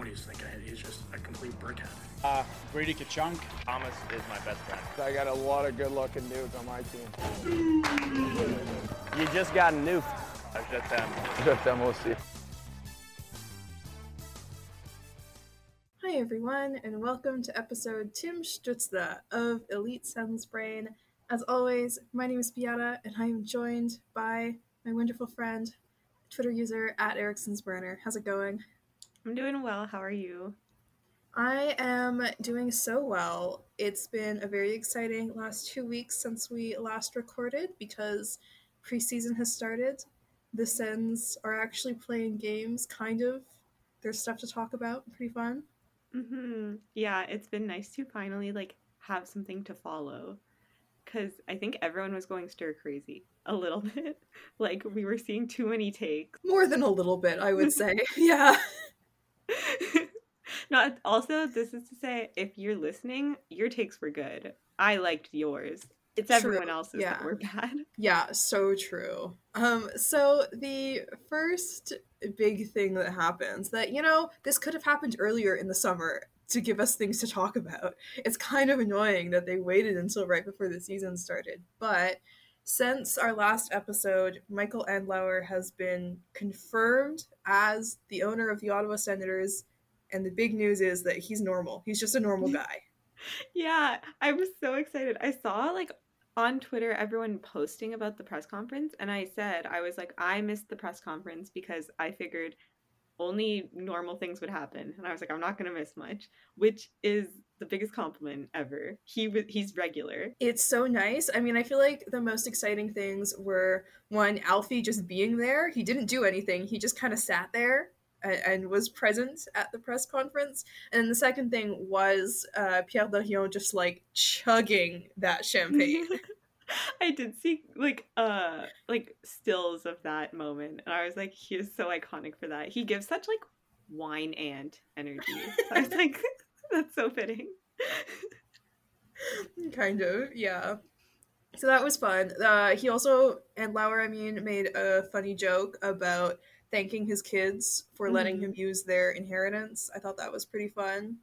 Tony's thinking he's just a complete brickhead. Uh, Brady Tkachuk. Thomas is my best friend. I got a lot of good-looking dudes on my team. You just got a new. Je t'aime. Je t'aime aussi. Hi everyone, and welcome to episode Tim Stützle of Elite Sens Brain. As always, my name is Beata, and I am joined by my wonderful friend, Twitter user at Eriksson's Burner. How's it going? I'm doing well. How are you? I am doing so well. It's been a very exciting last two weeks since we last recorded because preseason has started. The Sens are actually playing games, kind of. There's stuff to talk about. Pretty fun. hmm Yeah, it's been nice to finally like have something to follow. Cause I think everyone was going stir crazy a little bit. like we were seeing too many takes. More than a little bit, I would say. yeah. Not also, this is to say, if you're listening, your takes were good. I liked yours. It's True, everyone else's yeah. that were bad. Yeah, so true. Um, so the first big thing that happens that, you know, this could have happened earlier in the summer to give us things to talk about. It's kind of annoying that they waited until right before the season started. But since our last episode, Michael Andlauer has been confirmed as the owner of the Ottawa Senators. And the big news is that he's normal. He's just a normal guy. Yeah, I was so excited. I saw like on Twitter everyone posting about the press conference, and I said, I was like, I missed the press conference because I figured only normal things would happen. And I was like, I'm not going to miss much, which is the biggest compliment ever. He was he's regular. It's so nice. I mean, I feel like the most exciting things were one, Alfie just being there. He didn't do anything, he just kind of sat there and, was present at the press conference. And the second thing was uh, Pierre Dorion just like chugging that champagne. I did see like uh like stills of that moment and I was like he is so iconic for that. He gives such like wine and energy. I was like that's so fitting. kind of, yeah. So that was fun. Uh, he also, Andlauer, I mean, made a funny joke about thanking his kids for letting Mhm. him use their inheritance. I thought that was pretty fun.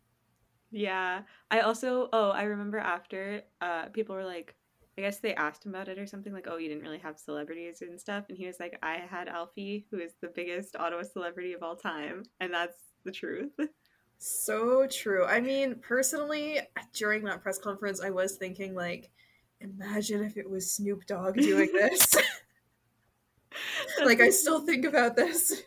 Yeah. I also oh, I remember after uh people were like I guess they asked him about it or something like, "Oh, you didn't really have celebrities and stuff." And he was like, "I had Alfie, who is the biggest Ottawa celebrity of all time." And that's the truth. So true. I mean, personally, during that press conference, I was thinking, like, imagine if it was Snoop Dogg doing this. like, I still think about this.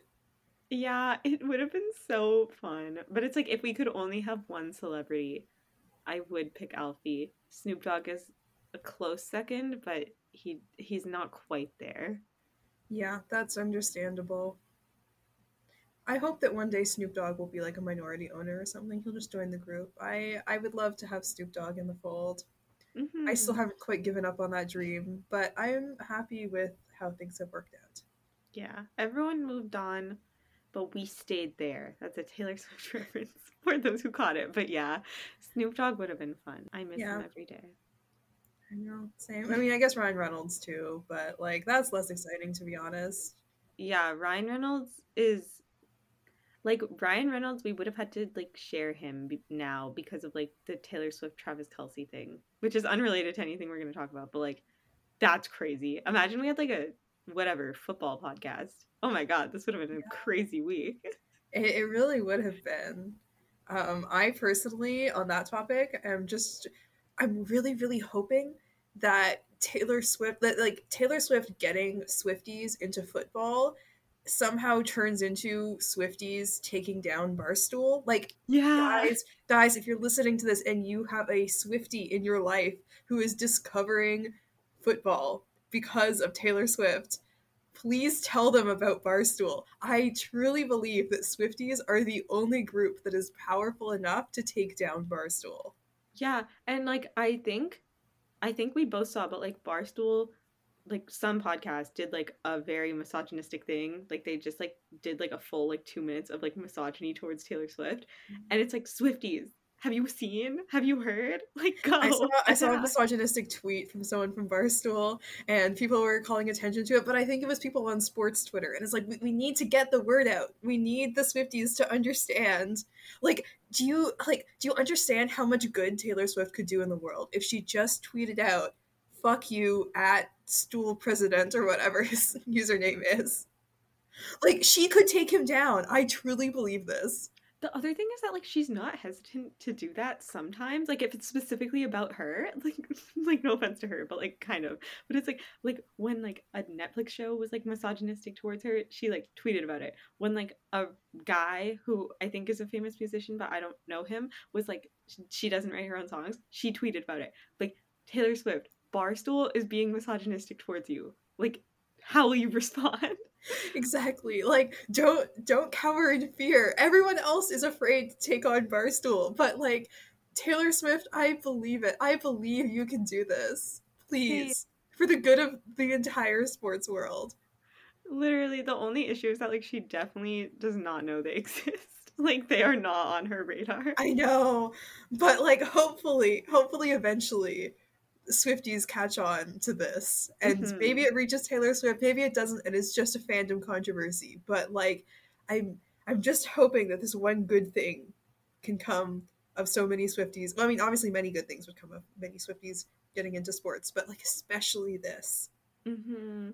Yeah, it would have been so fun. But it's like if we could only have one celebrity, I would pick Alfie. Snoop Dogg is a close second, but he he's not quite there. Yeah, that's understandable. I hope that one day Snoop Dogg will be like a minority owner or something. He'll just join the group. I I would love to have Snoop Dogg in the fold. I mm-hmm. still haven't quite given up on that dream, but I'm happy with how things have worked out. Yeah, everyone moved on, but we stayed there. That's a Taylor Swift reference for those who caught it. But yeah, Snoop Dogg would have been fun. I miss Yeah. him every day. I know, same. I mean, I guess Ryan Reynolds too, but like that's less exciting to be honest. Yeah, Ryan Reynolds is like Ryan Reynolds. We would have had to like share him be- now because of like the Taylor Swift Travis Kelce thing, which is unrelated to anything we're going to talk about. But like, that's crazy. Imagine we had like a whatever football podcast. Oh my god, this would have been a crazy week. It, it really would have been. Um, I personally, on that topic, am just, I'm really, really hoping that Taylor Swift, that like Taylor Swift getting Swifties into football somehow turns into Swifties taking down Barstool. Like, Yeah. guys, guys, if you're listening to this and you have a Swifty in your life who is discovering football because of Taylor Swift, please tell them about Barstool. I truly believe that Swifties are the only group that is powerful enough to take down Barstool. Yeah, and like I think I think we both saw but like Barstool like some podcast did like a very misogynistic thing. Like they just like did like a full like 2 minutes of like misogyny towards Taylor Swift. Mm. And it's like Swifties Have you seen? Have you heard? Like, go. I saw, I saw a attack. misogynistic tweet from someone from Barstool, and people were calling attention to it. But I think it was people on sports Twitter, and it's like we, we need to get the word out. We need the Swifties to understand. Like, do you like do you understand how much good Taylor Swift could do in the world if she just tweeted out "fuck you" at stool president or whatever his username is? Like, she could take him down. I truly believe this. The other thing is that like she's not hesitant to do that sometimes. Like if it's specifically about her, like like no offense to her, but like kind of. But it's like like when like a Netflix show was like misogynistic towards her, she like tweeted about it. When like a guy who I think is a famous musician, but I don't know him, was like she doesn't write her own songs, she tweeted about it. Like Taylor Swift, Barstool is being misogynistic towards you. Like how will you respond? Exactly. Like don't don't cower in fear. Everyone else is afraid to take on Barstool, but like Taylor Swift, I believe it. I believe you can do this. Please. For the good of the entire sports world. Literally, the only issue is that like she definitely does not know they exist. like they are not on her radar. I know. But like hopefully, hopefully eventually Swifties catch on to this. And Mhm. maybe it reaches Taylor Swift, maybe it doesn't and it's just a fandom controversy. But like I'm I'm just hoping that this one good thing can come of so many Swifties. Well, I mean, obviously many good things would come of many Swifties getting into sports, but like especially this. hmm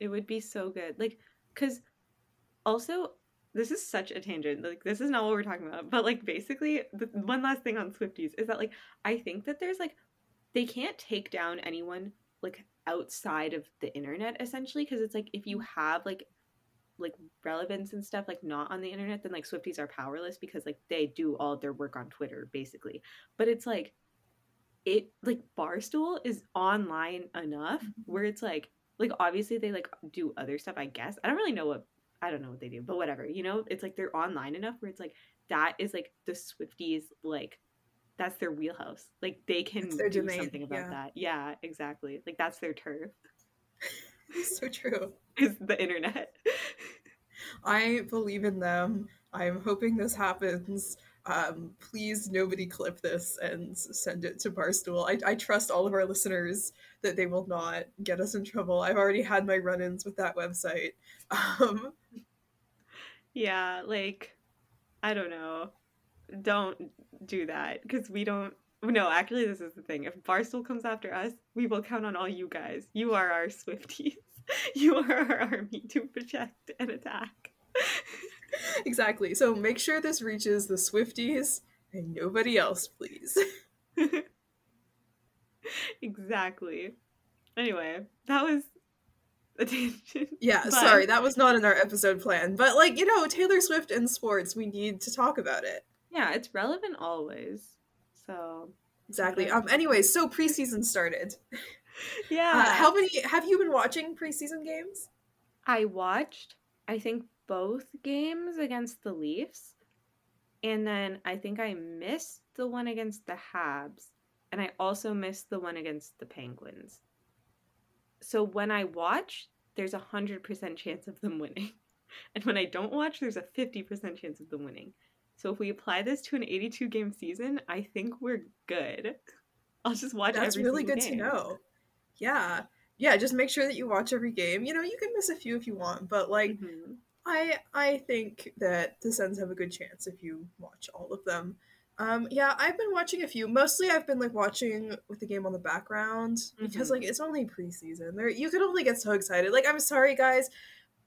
It would be so good. Like, because also, this is such a tangent. Like, this is not what we're talking about. But, like, basically, the one last thing on Swifties is that, like, I think that there's, like, they can't take down anyone, like, outside of the internet, essentially. Because it's, like, if you mm. have, like, like relevance and stuff like not on the internet then like swifties are powerless because like they do all their work on twitter basically. But it's like it like barstool is online enough mm-hmm. where it's like like obviously they like do other stuff i guess. I don't really know what i don't know what they do but whatever you know? It's like they're online enough where it's like that is like the swifties like that's their wheelhouse like they can do domain, something about yeah. that yeah exactly like that's their turf so true. is the internet I believe in them. I'm hoping this happens. Um, please, nobody clip this and send it to Barstool. I, I trust all of our listeners that they will not get us in trouble. I've already had my run ins with that website. Um, Yeah, like I don't know. Don't do that because we don't. No, actually, this is the thing. If Barstool comes after us, we will count on all you guys. You are our Swifties. You are our army to protect and attack. exactly. So make sure this reaches the Swifties and nobody else, please. exactly. Anyway, that was a tangent. Yeah, But- sorry, that was not in our episode plan. But, like, you know, Taylor Swift and sports, we need to talk about it. Yeah, it's relevant always. So Exactly. Um. Anyway, so preseason started. yeah. Uh, how many have you been watching preseason games? I watched, I think, both games against the Leafs. And then I think I missed the one against the Habs. And I also missed the one against the Penguins. So when I watch, there's a 100% chance of them winning. And when I don't watch, there's a 50% chance of them winning. So if we apply this to an 82 game season, I think we're good. I'll just watch That's really good to know. Yeah. Yeah, just make sure that you watch every game. You know, you can miss a few if you want, but like Mhm. I I think that the Sens have a good chance if you watch all of them. Um, yeah, I've been watching a few. Mostly, I've been like watching with the game on the background because Mhm. like it's only preseason. There, you can only get so excited. Like, I'm sorry, guys,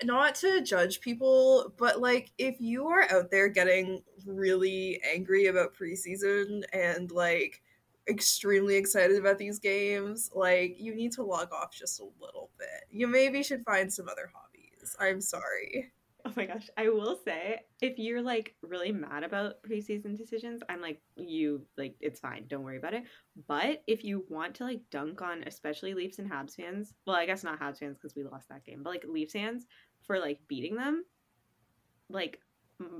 not to judge people, but like if you are out there getting really angry about preseason and like extremely excited about these games, like you need to log off just a little bit. You maybe should find some other hobbies. I'm sorry. Oh my gosh, I will say if you're like really mad about preseason decisions, I'm like you like it's fine, don't worry about it. But if you want to like dunk on especially Leafs and Habs fans, well, I guess not Habs fans because we lost that game, but like Leafs fans for like beating them, like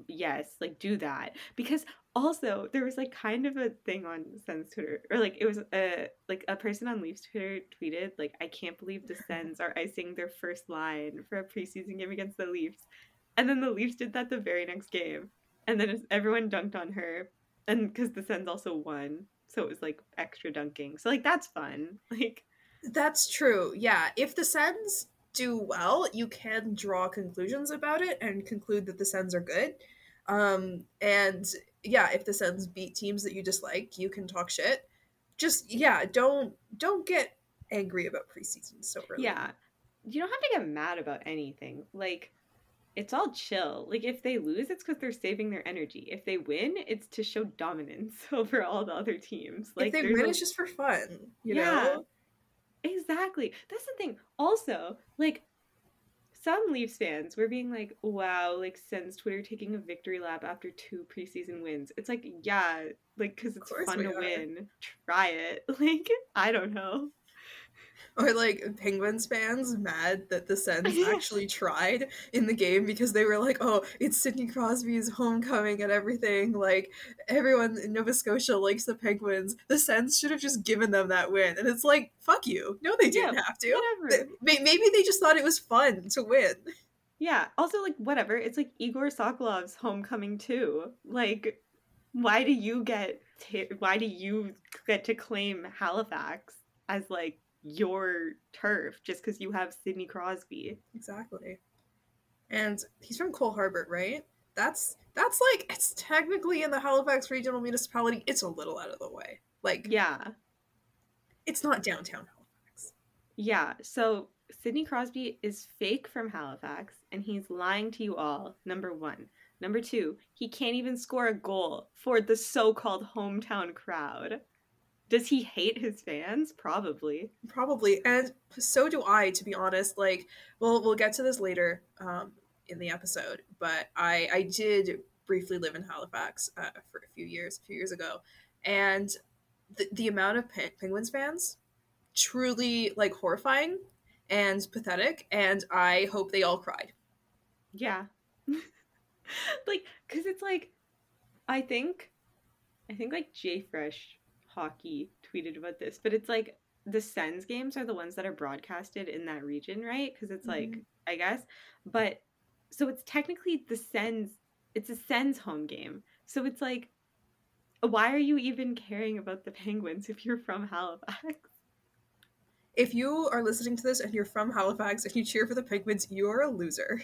yes, like do that because also there was like kind of a thing on Sens Twitter or like it was a like a person on Leafs Twitter tweeted like I can't believe the Sens are icing their first line for a preseason game against the Leafs. And then the Leafs did that the very next game. And then everyone dunked on her. and because the Sens also won, so it was like extra dunking. So like that's fun. Like That's true. Yeah. If the Sens do well, you can draw conclusions about it and conclude that the Sens are good. Um, and yeah, if the Sens beat teams that you dislike, you can talk shit. Just yeah, don't don't get angry about preseason so early. yeah, you don't have to get mad about anything. Like it's all chill. Like if they lose, it's because they're saving their energy. If they win, it's to show dominance over all the other teams. Like if they win, it's just for fun. You Yeah. know. Exactly. That's the thing. Also, like some Leafs fans were being like, "Wow, like Sens Twitter taking a victory lap after two preseason wins." It's like, yeah, like because it's fun to are. win. Try it. Like I don't know. Or like Penguins fans mad that the Sens actually tried in the game because they were like, "Oh, it's Sidney Crosby's homecoming and everything." Like everyone in Nova Scotia likes the Penguins. The Sens should have just given them that win, and it's like, "Fuck you!" No, they didn't Yeah, have to. Whatever. Maybe they just thought it was fun to win. Yeah. Also, like whatever. It's like Igor Sokolov's homecoming too. Like, why do you get? ta- why do you get to claim Halifax as like your turf just because you have Sidney Crosby? Exactly. And he's from Cole Harbour, right? That's that's like it's technically in the Halifax Regional Municipality. It's a little out of the way. Like Yeah. it's not downtown Halifax. Yeah, so Sidney Crosby is fake from Halifax and he's lying to you all, number one. Number two, he can't even score a goal for the so called hometown crowd. Does he hate his fans? Probably. Probably, and so do I. To be honest, like, well, we'll get to this later um, in the episode. But I, I did briefly live in Halifax uh, for a few years, a few years ago, and the the amount of Pen- Penguins fans, truly like horrifying and pathetic. And I hope they all cried. Yeah. like, because it's like, I think, I think like JFresh Hockey tweeted about this, but it's like the Sens games are the ones that are broadcasted in that region, right? Because it's like, mm-hmm. I guess, but so it's technically the Sens, it's a Sens home game. So it's like, why are you even caring about the Penguins if you're from Halifax? If you are listening to this and you're from Halifax and you cheer for the Penguins, you're a loser.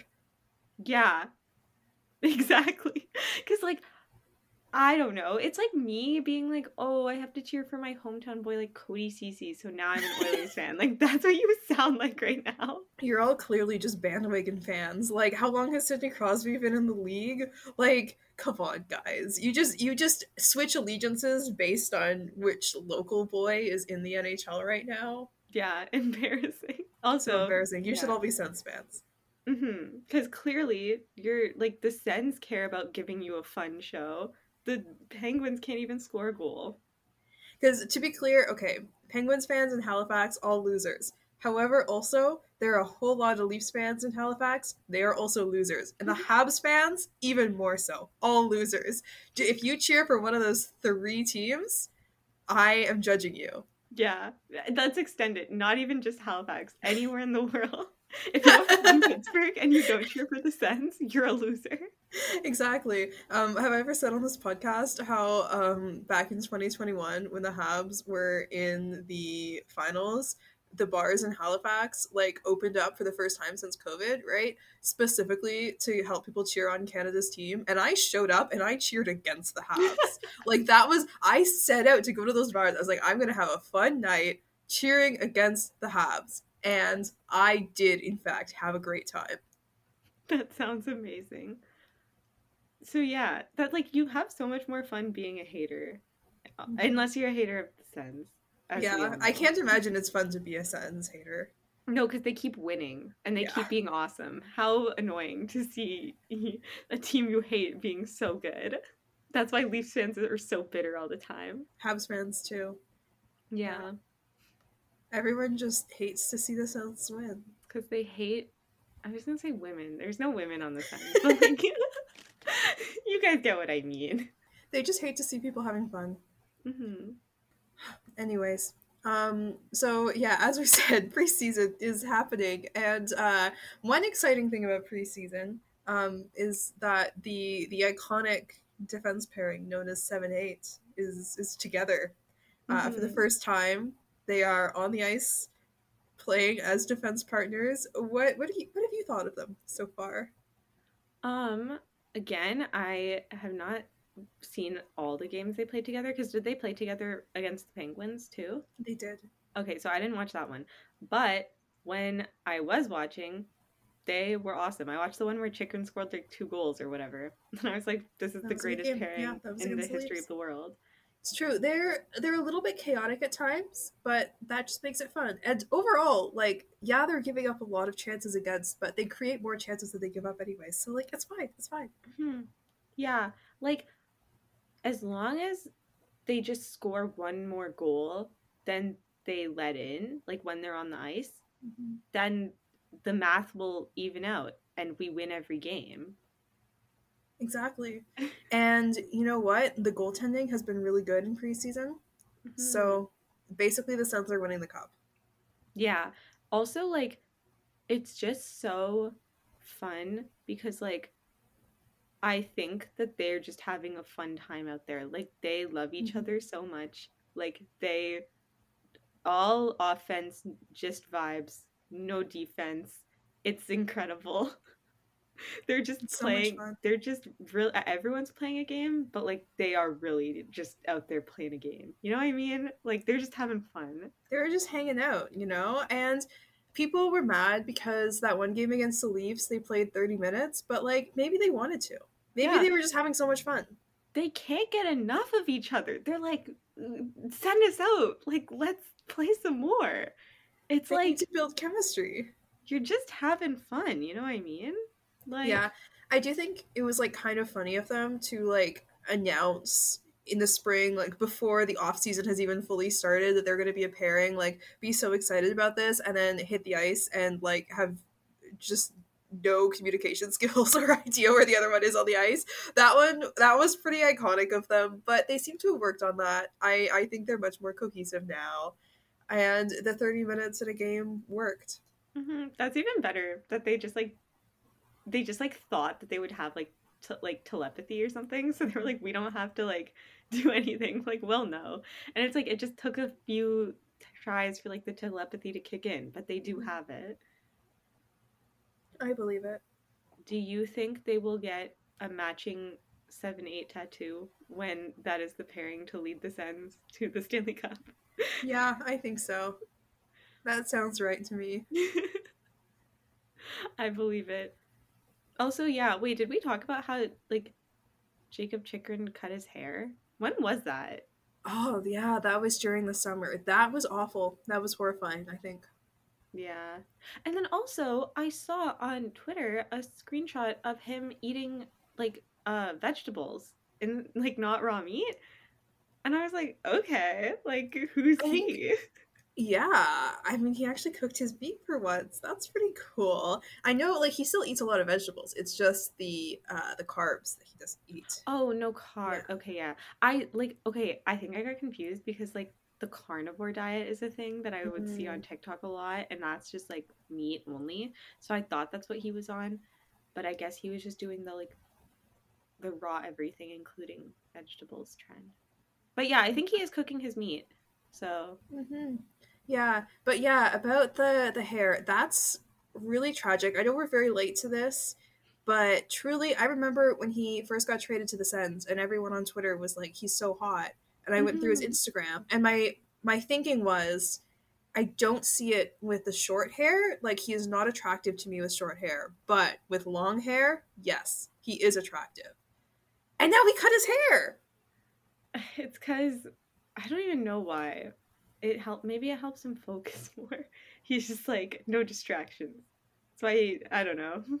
Yeah, exactly. Because, like, I don't know. It's like me being like, oh, I have to cheer for my hometown boy, like Cody Ceci, so now I'm an Oilers fan. Like, that's what you sound like right now. You're all clearly just bandwagon fans. Like, how long has Sidney Crosby been in the league? Like, come on, guys. You just you just switch allegiances based on which local boy is in the NHL right now. Yeah, embarrassing. So Also, embarrassing. You should all be Sens fans. Mm-hmm. because clearly you're like the Sens care about giving you a fun show. The Penguins can't even score a goal. Because to be clear, okay, Penguins fans in Halifax all losers. However, also there are a whole lot of Leafs fans in Halifax. They are also losers, and the mm-hmm. Habs fans even more so. All losers. If you cheer for one of those three teams, I am judging you. Yeah, that's extended. Not even just Halifax. Anywhere in the world. If you're from Pittsburgh and you don't cheer for the Sens, you're a loser. exactly. Um, have I ever said on this podcast how um, back in 2021, when the Habs were in the finals, the bars in Halifax like opened up for the first time since COVID, right? Specifically to help people cheer on Canada's team, and I showed up and I cheered against the Habs. like that was I set out to go to those bars. I was like, I'm gonna have a fun night cheering against the Habs, and I did in fact have a great time. That sounds amazing. So yeah, that like you have so much more fun being a hater, mm-hmm. unless you're a hater of the Sens. yeah, I can't imagine it's fun to be a Sens hater. No, because they keep winning and they Yeah. keep being awesome. How annoying to see a team you hate being so good. That's why Leafs fans are so bitter all the time. Habs fans too. Yeah, Everyone just hates to see the Sens win. because they hate. I was gonna say women. There's no women on the but like, you guys get what I mean. They just hate to see people having fun. hmm Anyways, um, so yeah, as we said, preseason is happening, and uh, one exciting thing about preseason um, is that the the iconic defense pairing known as 7 8 is, is together. Uh, for the Mhm. first time, they are on the ice playing as defense partners. What, what, do you, what have you thought of them so far? Um, again, I have not seen all the games they played together because did they play together against the Penguins too? They did. Okay, so I didn't watch that one. But when I was watching, they were awesome. I watched the one where Chicken scored like two goals or whatever. And I was like, this is That the was a good greatest game. pairing Yeah, in the the history of the world. It's true. They're they're a little bit chaotic at times, but that just makes it fun. And overall, like, yeah, they're giving up a lot of chances against, but they create more chances than they give up anyway. So like it's fine. It's fine. Hmm. Yeah, like as long as they just score one more goal than they let in, like when they're on the ice, then the math will even out and we win every game. Exactly. And you know what? The goaltending has been really good in preseason. Mhm. So basically the Sens are winning the cup. Yeah. Also, like, it's just so fun because, like, I think that they're just having a fun time out there. Like, they love each Mhm. other so much. Like, they all offense, just vibes, no defense. It's incredible. they're just It's playing, fun. they're just real. Everyone's playing a game, but like, they are really just out there playing a game. You know what I mean? Like, they're just having fun. They were just hanging out, you know? And people were mad because that one game against the Leafs, they played 30 minutes, but like maybe they wanted to. Maybe Yeah. they were just having so much fun. they can't get enough of each other. They're like, mm, send us out. Like, let's play some more. It's They like need to build chemistry. you're just having fun. You know what I mean? Like, yeah i do think it was like kind of funny of them to like announce in the spring like before the off season has even fully started that they're going to be a pairing like be so excited about this and then hit the ice and like have just no communication skills or idea where the other one is on the ice that one that was pretty iconic of them but they seem to have worked on that i i think they're much more cohesive now and the 30 minutes in a game worked mhm, that's even better. That they just like, they just like thought that they would have like. T- like telepathy or something so they were like we don't have to like do anything like we'll know and it's like it just took a few tries for like the telepathy to kick in but they do have it i believe it Do you think they will get a matching 7 8 tattoo when that is the pairing to lead the Sens to the Stanley Cup? Yeah, I think so. That sounds right to me. I believe it. Also, yeah, wait, did we talk about how, like, Jakob Chychrun cut his hair? When was that? Oh, yeah, that was during the summer. That was awful. That was horrifying, I think. Yeah. And then also, I saw on Twitter a screenshot of him eating, like, uh, vegetables and, like, not raw meat. And I was like, okay, like, who's I think- he? Yeah, I mean, he actually cooked his meat for once. That's pretty cool. I know, like, he still eats a lot of vegetables. It's just the uh, the carbs that he doesn't eat. Oh, no carb. Okay, yeah. I like okay, I think I got confused because like the carnivore diet is a thing that I would see on TikTok a lot and that's just like meat only. So I thought that's what he was on, but I guess he was just doing the like the raw everything including vegetables trend. But yeah, I think he is cooking his meat. So, hmm Yeah, but yeah, about the the hair, that's really tragic. I know we're very late to this, but truly, I remember when he first got traded to the Sens, and everyone on Twitter was like, "He's so hot," and I went through his Instagram, and my my thinking was, I don't see it with the short hair. Like he is not attractive to me with short hair, but with long hair, yes, he is attractive. And now he cut his hair. it's cuz I don't even know why. It help maybe it helps him focus more. He's just like no distractions. That's why he, I don't know.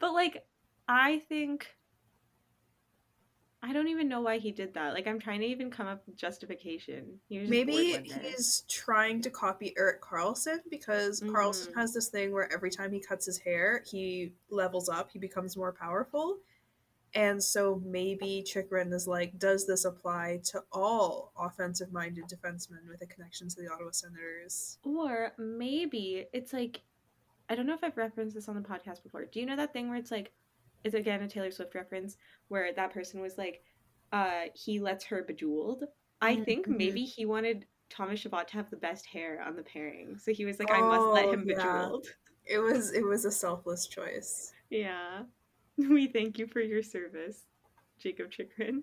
But like I think I don't even know why he did that. Like I'm trying to even come up with justification. He was Maybe bored one day. he's trying to copy Erik Karlsson because Karlsson Mhm. has this thing where every time he cuts his hair, he levels up, he becomes more powerful. And so maybe Chychrun is like, does this apply to all offensive minded defensemen with a connection to the Ottawa Senators? Or maybe it's like I don't know if I've referenced this on the podcast before. Do you know that thing where it's like it's again a Taylor Swift reference where that person was like uh, he lets her bejeweled. I think Mhm. maybe he wanted Thomas Chabot to have the best hair on the pairing, so he was like, "I must let Oh, him yeah. bejeweled." It was it was a selfless choice. Yeah, we thank you for your service, Jakob Chychrun.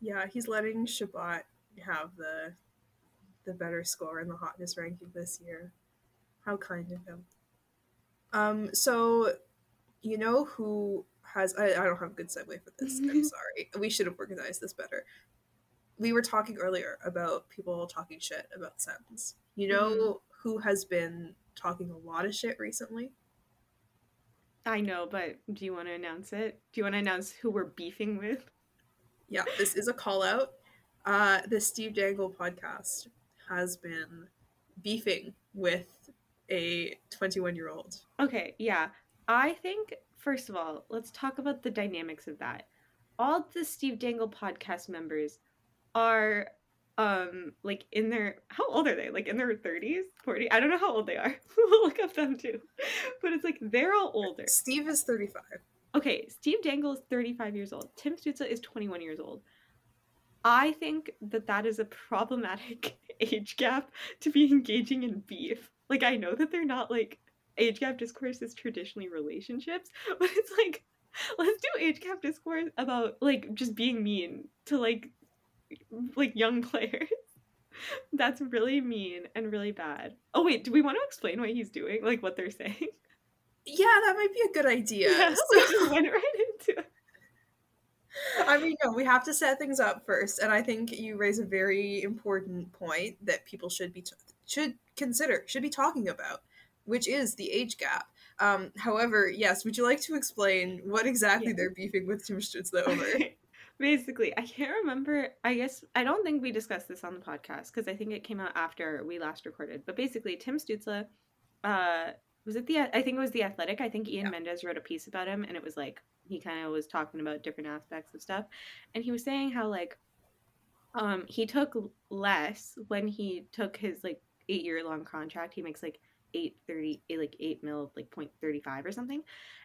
Yeah, he's letting Chabot have the the better score in the hotness ranking this year. How kind of him. Um, so you know who has I, I don't have a good segue for this. I'm sorry. We should have organized this better. We were talking earlier about people talking shit about Sens. You know who has been talking a lot of shit recently? I know, but do you want to announce it? Do you want to announce who we're beefing with? Yeah, this is a call out. Uh, the Steve Dangle podcast has been beefing with a 21 year old. Okay, yeah. I think first of all, let's talk about the dynamics of that. All the Steve Dangle podcast members are um like in their how old are they? Like in their 30s, 40? I don't know how old they are. we'll look up them too. But it's like they're all older. Steve is 35. Okay, Steve Dangle is 35 years old. Tim Stützle is 21 years old. I think that that is a problematic age gap to be engaging in beef. Like, I know that they're not like age gap discourse is traditionally relationships, but it's like, let's do age gap discourse about like just being mean to like like young players. That's really mean and really bad. Oh wait, do we want to explain what he's doing? Like what they're saying? Yeah, that might be a good idea. Yeah, So- we just went right into it. I mean, no, we have to set things up first, and I think you raise a very important point that people should be t- should consider, should be talking about, which is the age gap. Um, however, yes, would you like to explain what exactly Yeah. they're beefing with Tim Stützle over? Basically, I can't remember. I guess I don't think we discussed this on the podcast because I think it came out after we last recorded. But basically, Tim Stützle, uh, was it the? I think it was the Athletic. I think Ian Yeah. Mendes wrote a piece about him, and it was like he kind of was talking about different aspects of stuff, and he was saying how like, um, he took less when he took his like eight year long contract. He makes like eight thirty, like eight mil, like point thirty five or something,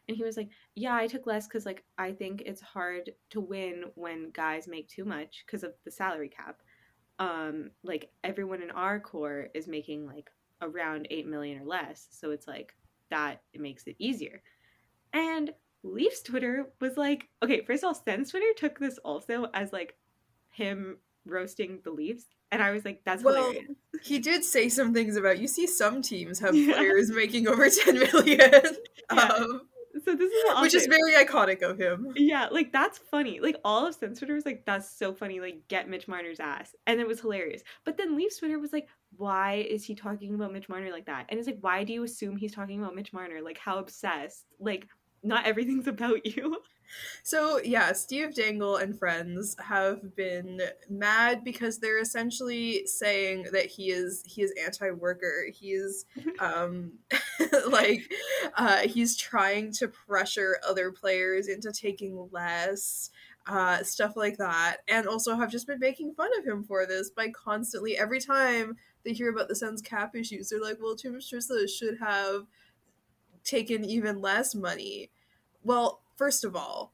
and he was like yeah i took less because like i think it's hard to win when guys make too much because of the salary cap. Um like everyone in our core is making like around 8 million or less. So it's like that it makes it easier. And leafs twitter was like okay first of all Sens twitter took this also as like him roasting the leafs and i was like that's Well, hilarious he did say some things about you see some teams have Yeah. players making over 10 million, Yeah. um, so this is which is very iconic of him. Yeah, like that's funny. Like all of Sens Twitter was like, that's so funny. Like get Mitch Marner's ass, and it was hilarious. But then Leafs Twitter was like, why is he talking about Mitch Marner like that? And it's like, why do you assume he's talking about Mitch Marner? Like how obsessed? Like not everything's about you. So yeah, Steve Dangle and friends have been mad because they're essentially saying that he is he is anti-worker. He's um like uh he's trying to pressure other players into taking less uh stuff like that and also have just been making fun of him for this by constantly every time they hear about the Sens cap issues they're like well Tim Stützle should have taken even less money. Well, first of all,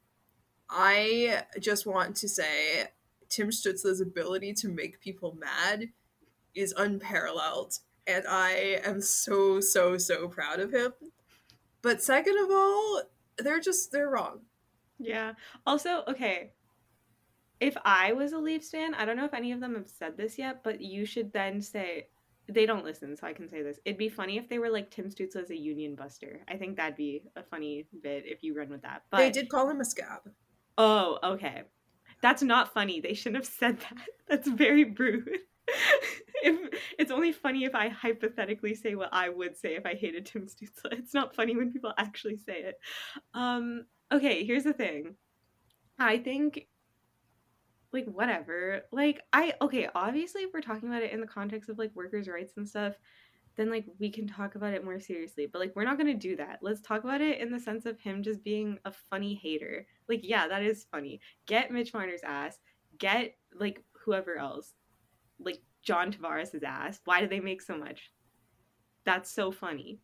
I just want to say Tim Stützle's ability to make people mad is unparalleled, and I am so so so proud of him. But second of all, they're just they're wrong. Yeah. Also, okay. If I was a Leafs fan, I don't know if any of them have said this yet, but you should then say they don't listen, so I can say this. It'd be funny if they were like Tim Stützle as a union buster. I think that'd be a funny bit if you run with that. But They did call him a scab. Oh, okay. That's not funny. They shouldn't have said that. That's very rude. if it's only funny if I hypothetically say what I would say if I hated Tim Stützle. It's not funny when people actually say it. Um, okay, here's the thing. I think like whatever. Like I okay, obviously if we're talking about it in the context of like workers' rights and stuff, then like we can talk about it more seriously. But like we're not gonna do that. Let's talk about it in the sense of him just being a funny hater. Like, yeah, that is funny. Get Mitch Marner's ass. Get like whoever else. Like John Tavares' ass. Why do they make so much? That's so funny.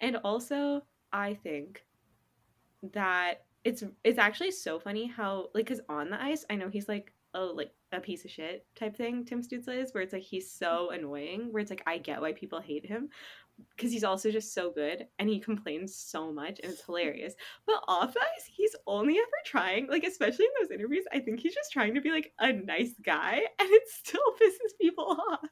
And also, I think that it's it's actually so funny how like because on the ice I know he's like oh like a piece of shit type thing Tim Stützle is where it's like he's so annoying where it's like I get why people hate him because he's also just so good and he complains so much and it's hilarious. But off ice, he's only ever trying like especially in those interviews I think he's just trying to be like a nice guy and it still pisses people off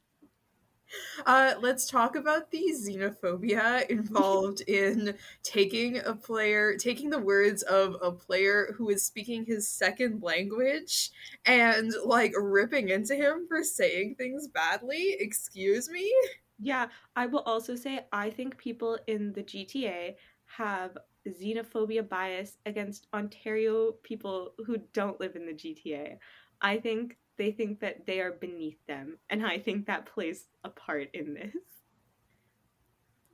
Uh, let's talk about the xenophobia involved in taking a player, taking the words of a player who is speaking his second language and like ripping into him for saying things badly. Excuse me? Yeah, I will also say I think people in the GTA have xenophobia bias against Ontario people who don't live in the GTA. I think they think that they are beneath them, and I think that plays a part in this.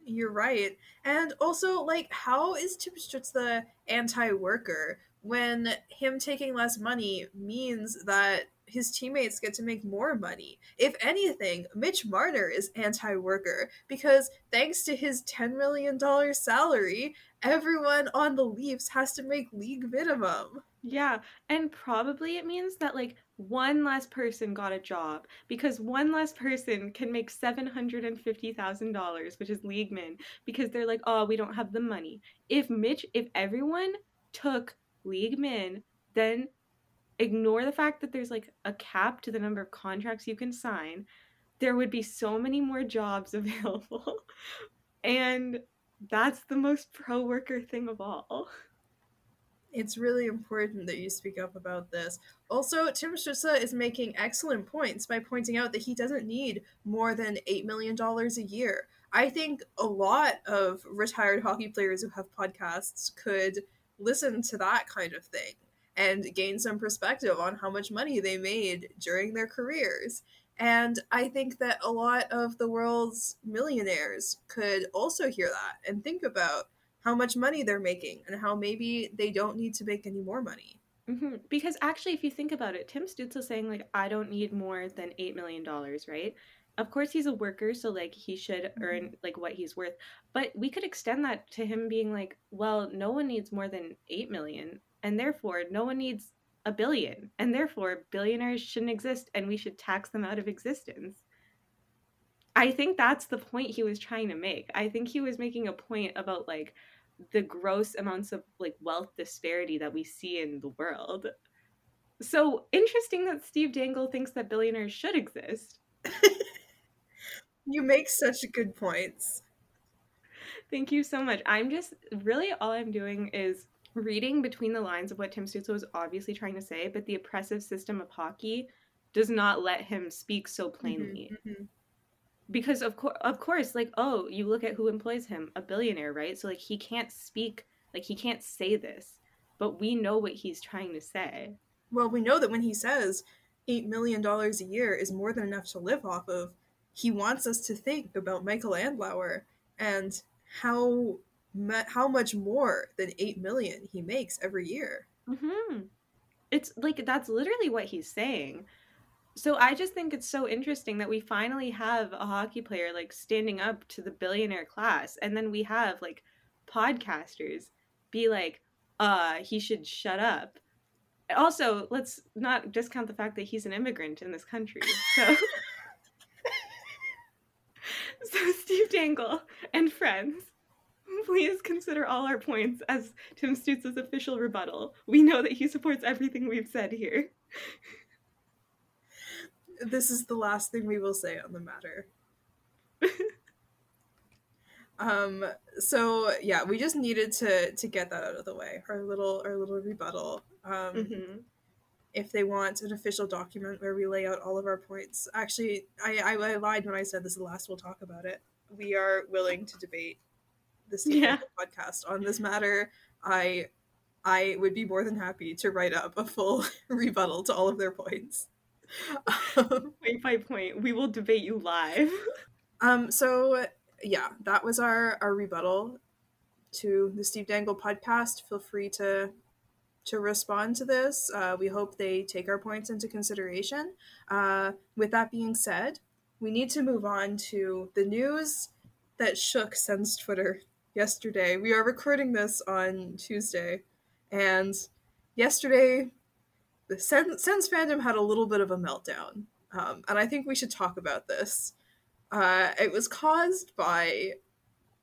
You're right. And also, like, how is Tim Stützle anti-worker when him taking less money means that his teammates get to make more money? If anything, Mitch Marner is anti-worker because thanks to his $10 million salary, everyone on the Leafs has to make league minimum. Yeah, and probably it means that like one less person got a job because one less person can make $750,000, which is league min, because they're like, "Oh, we don't have the money." If Mitch if everyone took league min, then ignore the fact that there's like a cap to the number of contracts you can sign, there would be so many more jobs available. and that's the most pro worker thing of all. It's really important that you speak up about this. Also, Tim Stützle is making excellent points by pointing out that he doesn't need more than $8 million a year. I think a lot of retired hockey players who have podcasts could listen to that kind of thing and gain some perspective on how much money they made during their careers. And I think that a lot of the world's millionaires could also hear that and think about how much money they're making and how maybe they don't need to make any more money. Mm-hmm. Because actually, if you think about it, Tim Stützle saying like, "I don't need more than eight million dollars," right? Of course, he's a worker, so like he should Mm-hmm. earn like what he's worth. But we could extend that to him being like, "Well, no one needs more than eight million, and therefore no one needs a billion, and therefore billionaires shouldn't exist, and we should tax them out of existence." I think that's the point he was trying to make. I think he was making a point about like the gross amounts of like wealth disparity that we see in the world. So interesting that Steve Dangle thinks that billionaires should exist. You make such good points. Thank you so much. I'm just really all I'm doing is reading between the lines of what Tim Stützle was obviously trying to say, but the oppressive system of hockey does not let him speak so plainly. Mhm. Because of course, of course, like oh, you look at who employs him, a billionaire, right? So like he can't speak, like he can't say this, but we know what he's trying to say. Well, we know that when he says $8 million a year is more than enough to live off of, he wants us to think about Michael Andlauer and how how much more than 8 million he makes every year. hmm It's like that's literally what he's saying. So I just think it's so interesting that we finally have a hockey player like standing up to the billionaire class, and then we have like podcasters be like, "Uh, he should shut up." Also, let's not discount the fact that he's an immigrant in this country. So, so Steve Dangle and friends, please consider all our points as Tim Stützle's official rebuttal. We know that he supports everything we've said here. This is the last thing we will say on the matter. um so yeah, we just needed to to get that out of the way. Our little our little rebuttal. Um Mhm. if they want an official document where we lay out all of our points. Actually, I, I, I lied when I said this is the last we'll talk about it. We are willing to debate this Yeah. Podcast on this matter. I I would be more than happy to write up a full rebuttal to all of their points. Um, Point by point, we will debate you live. um so yeah, that was our our rebuttal to the Steve Dangle podcast. Feel free to to respond to this. Uh, we hope they take our points into consideration. Uh, with that being said, we need to move on to the news that shook Sens Twitter yesterday. We are recording this on Tuesday, And yesterday, the Sens, Sens fandom had a little bit of a meltdown. Um, and I think we should talk about this. Uh, it was caused by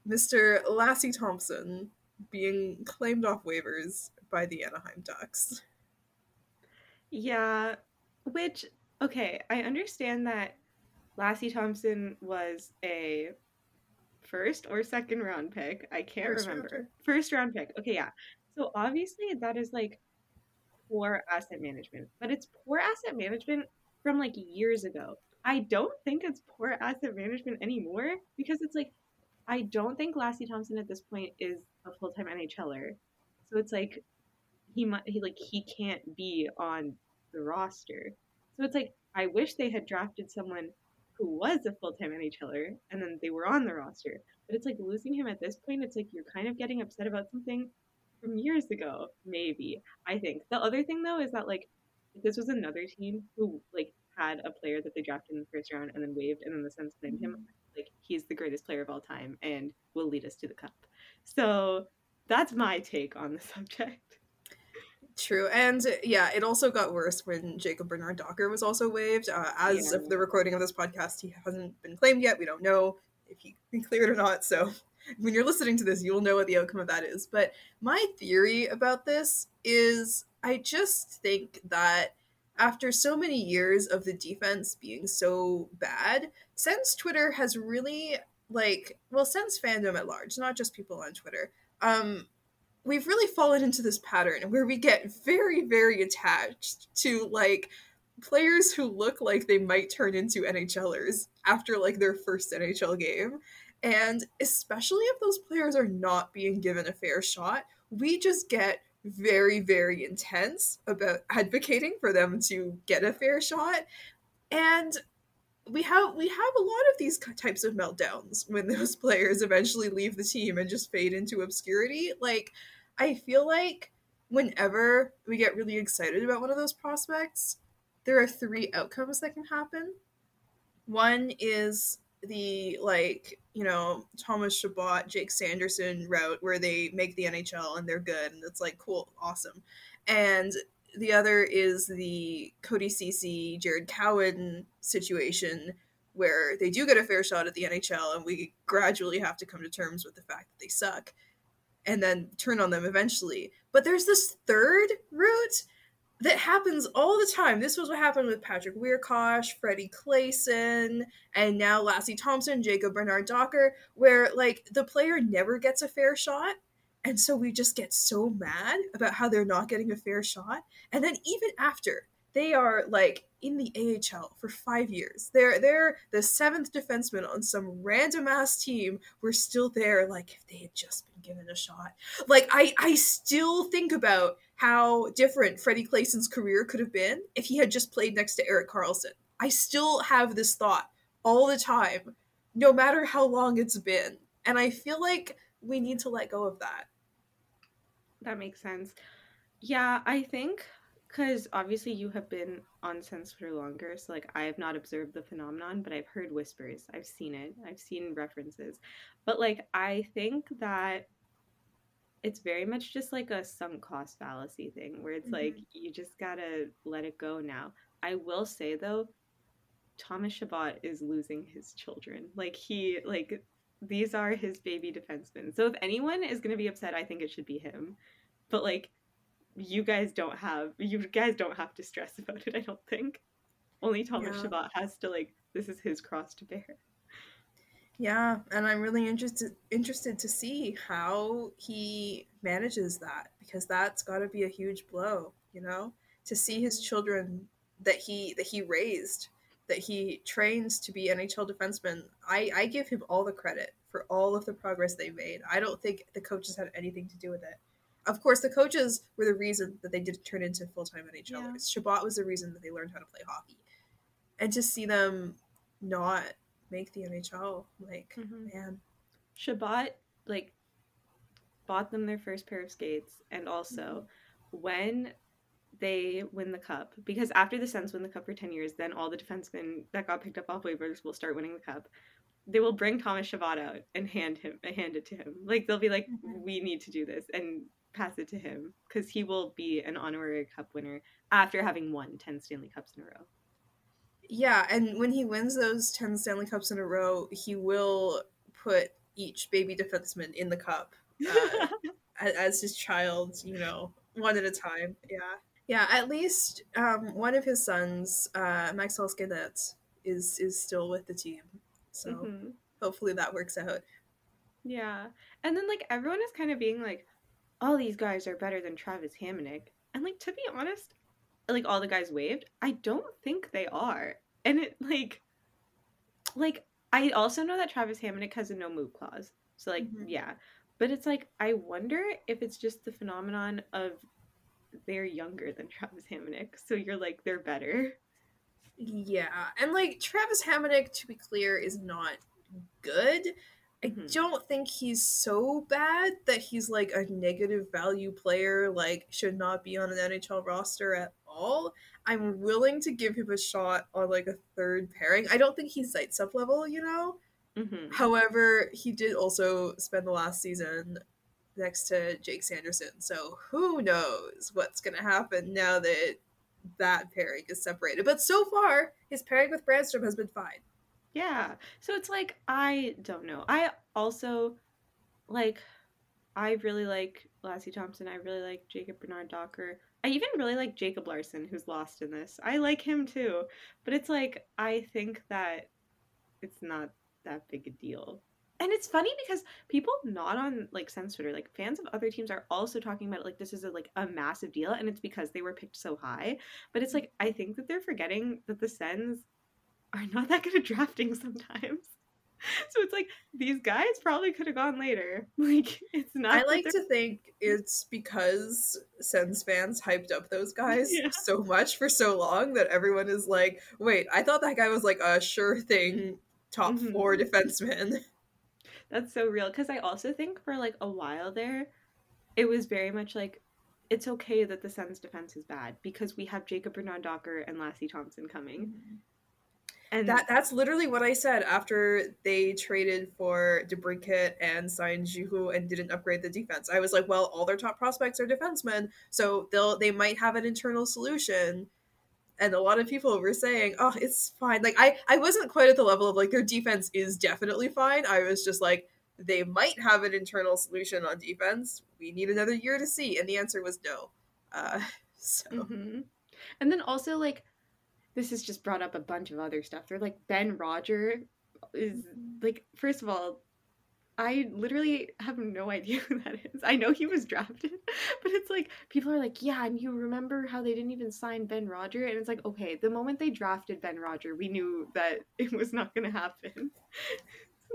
Mr. Lassi Thompson being claimed off waivers by the Anaheim Ducks. Yeah, which okay, I understand that Lassi Thompson was a first or second round pick. I can't First round remember. First round pick. Okay, yeah. So obviously that is like poor asset management, but it's poor asset management from like years ago. I don't think it's poor asset management anymore because it's like I don't think Lassi Thomson at this point is a full time NHLer. So it's like he might he like he can't be on the roster. So it's like I wish they had drafted someone who was a full time NHLer and then they were on the roster. But it's like losing him at this point, it's like you're kind of getting upset about something from years ago, maybe. I think. The other thing though is that like this was another team who like had a player that they drafted in the first round and then waived and then the Sens claimed him, like he's the greatest player of all time and will lead us to the cup. So that's my take on the subject. True, and yeah, it also got worse when Jacob Bernard Docker was also waived. Uh, as Yeah. of the recording of this podcast, he hasn't been claimed yet. We don't know if he cleared or not. So when you're listening to this, you'll know what the outcome of that is. But my theory about this is, I just think that after so many years of the defense being so bad, since Twitter has really like well, since fandom at large, not just people on Twitter. Um, we've really fallen into this pattern where we get very very attached to like players who look like they might turn into NHLers after like their first NHL game and especially if those players are not being given a fair shot we just get very very intense about advocating for them to get a fair shot. And we have we have a lot of these types of meltdowns when those players eventually leave the team and just fade into obscurity. Like i feel like whenever we get really excited about one of those prospects there are three outcomes that can happen. One is the like you know thomas chabot jake sanderson route where they make the nhl and they're good and it's like cool awesome and the other is the Cody Ceci, Jared Cowen situation where they do get a fair shot at the NHL and we gradually have to come to terms with the fact that they suck and then turn on them eventually. But there's this third route that happens all the time. This was what happened with Patrick Wiercioch, Freddie Claesson, and now Lassi Thomson, Jacob Bernard Docker, where like the player never gets a fair shot and so we just get so mad about how they're not getting a fair shot. And then even after they are like in the AHL for five years, they're they're the seventh defenseman on some random ass team. We're still there. Like if they had just been given a shot. Like I I still think about how different Freddie Claesson's career could have been if he had just played next to Erik Karlsson. I still have this thought all the time, no matter how long it's been. And I feel like we need to let go of that. That makes sense. Yeah, I think because obviously you have been on Sens for longer, so like I have not observed the phenomenon, but I've heard whispers. I've seen it. I've seen references. But like I think that it's very much just like a sunk cost fallacy thing where it's like mm-hmm. you just gotta let it go now. I will say though, Thomas Chabot is losing his children. Like he like these are his baby defensemen. So if anyone is gonna be upset, I think it should be him. But like you guys don't have you guys don't have to stress about it, I don't think. Only Thomas Yeah. Chabot has to like this is his cross to bear. Yeah, and I'm really interested interested to see how he manages that because that's got to be a huge blow, you know, to see his children that he that he raised, that he trains to be NHL defensemen. I I give him all the credit for all of the progress they made. I don't think the coaches had anything to do with it. Of course, the coaches were the reason that they didn't turn into full time NHLers. Chabot was the reason that they learned how to play hockey, and to see them not make the NHL, like Mhm. man. Chabot like bought them their first pair of skates and also when they win the cup because after the Sens win the cup for 10 years then all the defensemen that got picked up off waivers will start winning the cup they will bring Thomas Chabot out and hand him hand it to him like they'll be like Mhm. we need to do this and pass it to him because he will be an honorary cup winner after having won 10 Stanley Cups in a row. Yeah, and when he wins those 10 Stanley Cups in a row, he will put each baby defenseman in the cup uh, as his child, you know, one at a time. Yeah. Yeah, at least um, one of his sons, uh, Maxence Guenette, is is still with the team. So Mhm. hopefully that works out. Yeah. And then like everyone is kind of being like, all these guys are better than Travis Hamonic. And like to be honest, like all the guys waved, I don't think they are. And it like like I also know that Travis Hamonic has a no move clause. So like Mhm. yeah. But it's like I wonder if it's just the phenomenon of they're younger than Travis Hamonic. So you're like they're better. Yeah, and like Travis Hamonic, to be clear, is not good. I Mhm. don't think he's so bad that he's like a negative value player, like should not be on an NHL roster at all. I'm willing to give him a shot on like a third pairing. I don't think he's sub level, you know. hmm However, he did also spend the last season next to Jake Sanderson, so who knows what's gonna happen now that that pairing is separated. But so far, his pairing with Brännström has been fine. Yeah. So it's like I don't know. I also like I really like Lassi Thomson. I really like Jacob Bernard Docker. I even really like Jacob Larsson, who's lost in this. I like him too. But it's like I think that it's not that big a deal. And it's funny because people not on like Sens Twitter, like fans of other teams are also talking about it like this is a, like a massive deal and it's because they were picked so high. But it's like I think that they're forgetting that the Sens are not that good at drafting sometimes. So it's like these guys probably could have gone later. Like it's not. I like to think it's because Sens fans hyped up those guys Yeah. so much for so long that everyone is like, wait, I thought that guy was like a sure thing top Mhm. four defenseman. That's so real because I also think for like a while there, it was very much like it's okay that the Sens defense is bad because we have Jacob Bernard Docker and Lassi Thomson coming. And That that's literally what I said after they traded for DeBrincat and signed Giroux and didn't upgrade the defense. I was like, well, all their top prospects are defensemen, so they'll they might have an internal solution. And a lot of people were saying, "Oh, it's fine." Like I I wasn't quite at the level of like their defense is definitely fine. I was just like they might have an internal solution on defense. We need another year to see, and the answer was no. Uh, so hmm And then also like this has just brought up a bunch of other stuff. They're like Ben Roger is like first of all, I literally have no idea who that is. I know he was drafted, but it's like people are like, yeah, and you remember how they didn't even sign Ben Roger, and it's like, okay, the moment they drafted Ben Roger, we knew that it was not going to happen.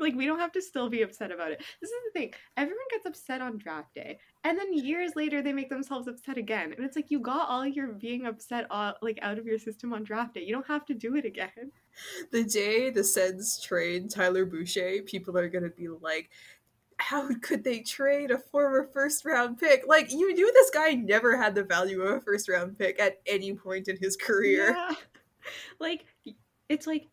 Like we don't have to still be upset about it. This is the thing. Everyone gets upset on draft day, and then years later they make themselves upset again. And it's like you got all your being upset all, like out of your system on draft day. You don't have to do it again. the day the Sens trade Tyler Boucher, people are gonna be like, how could they trade a former first round pick? Like, you knew this guy never had the value of a first round pick at any point in his career. Yeah. Like it's like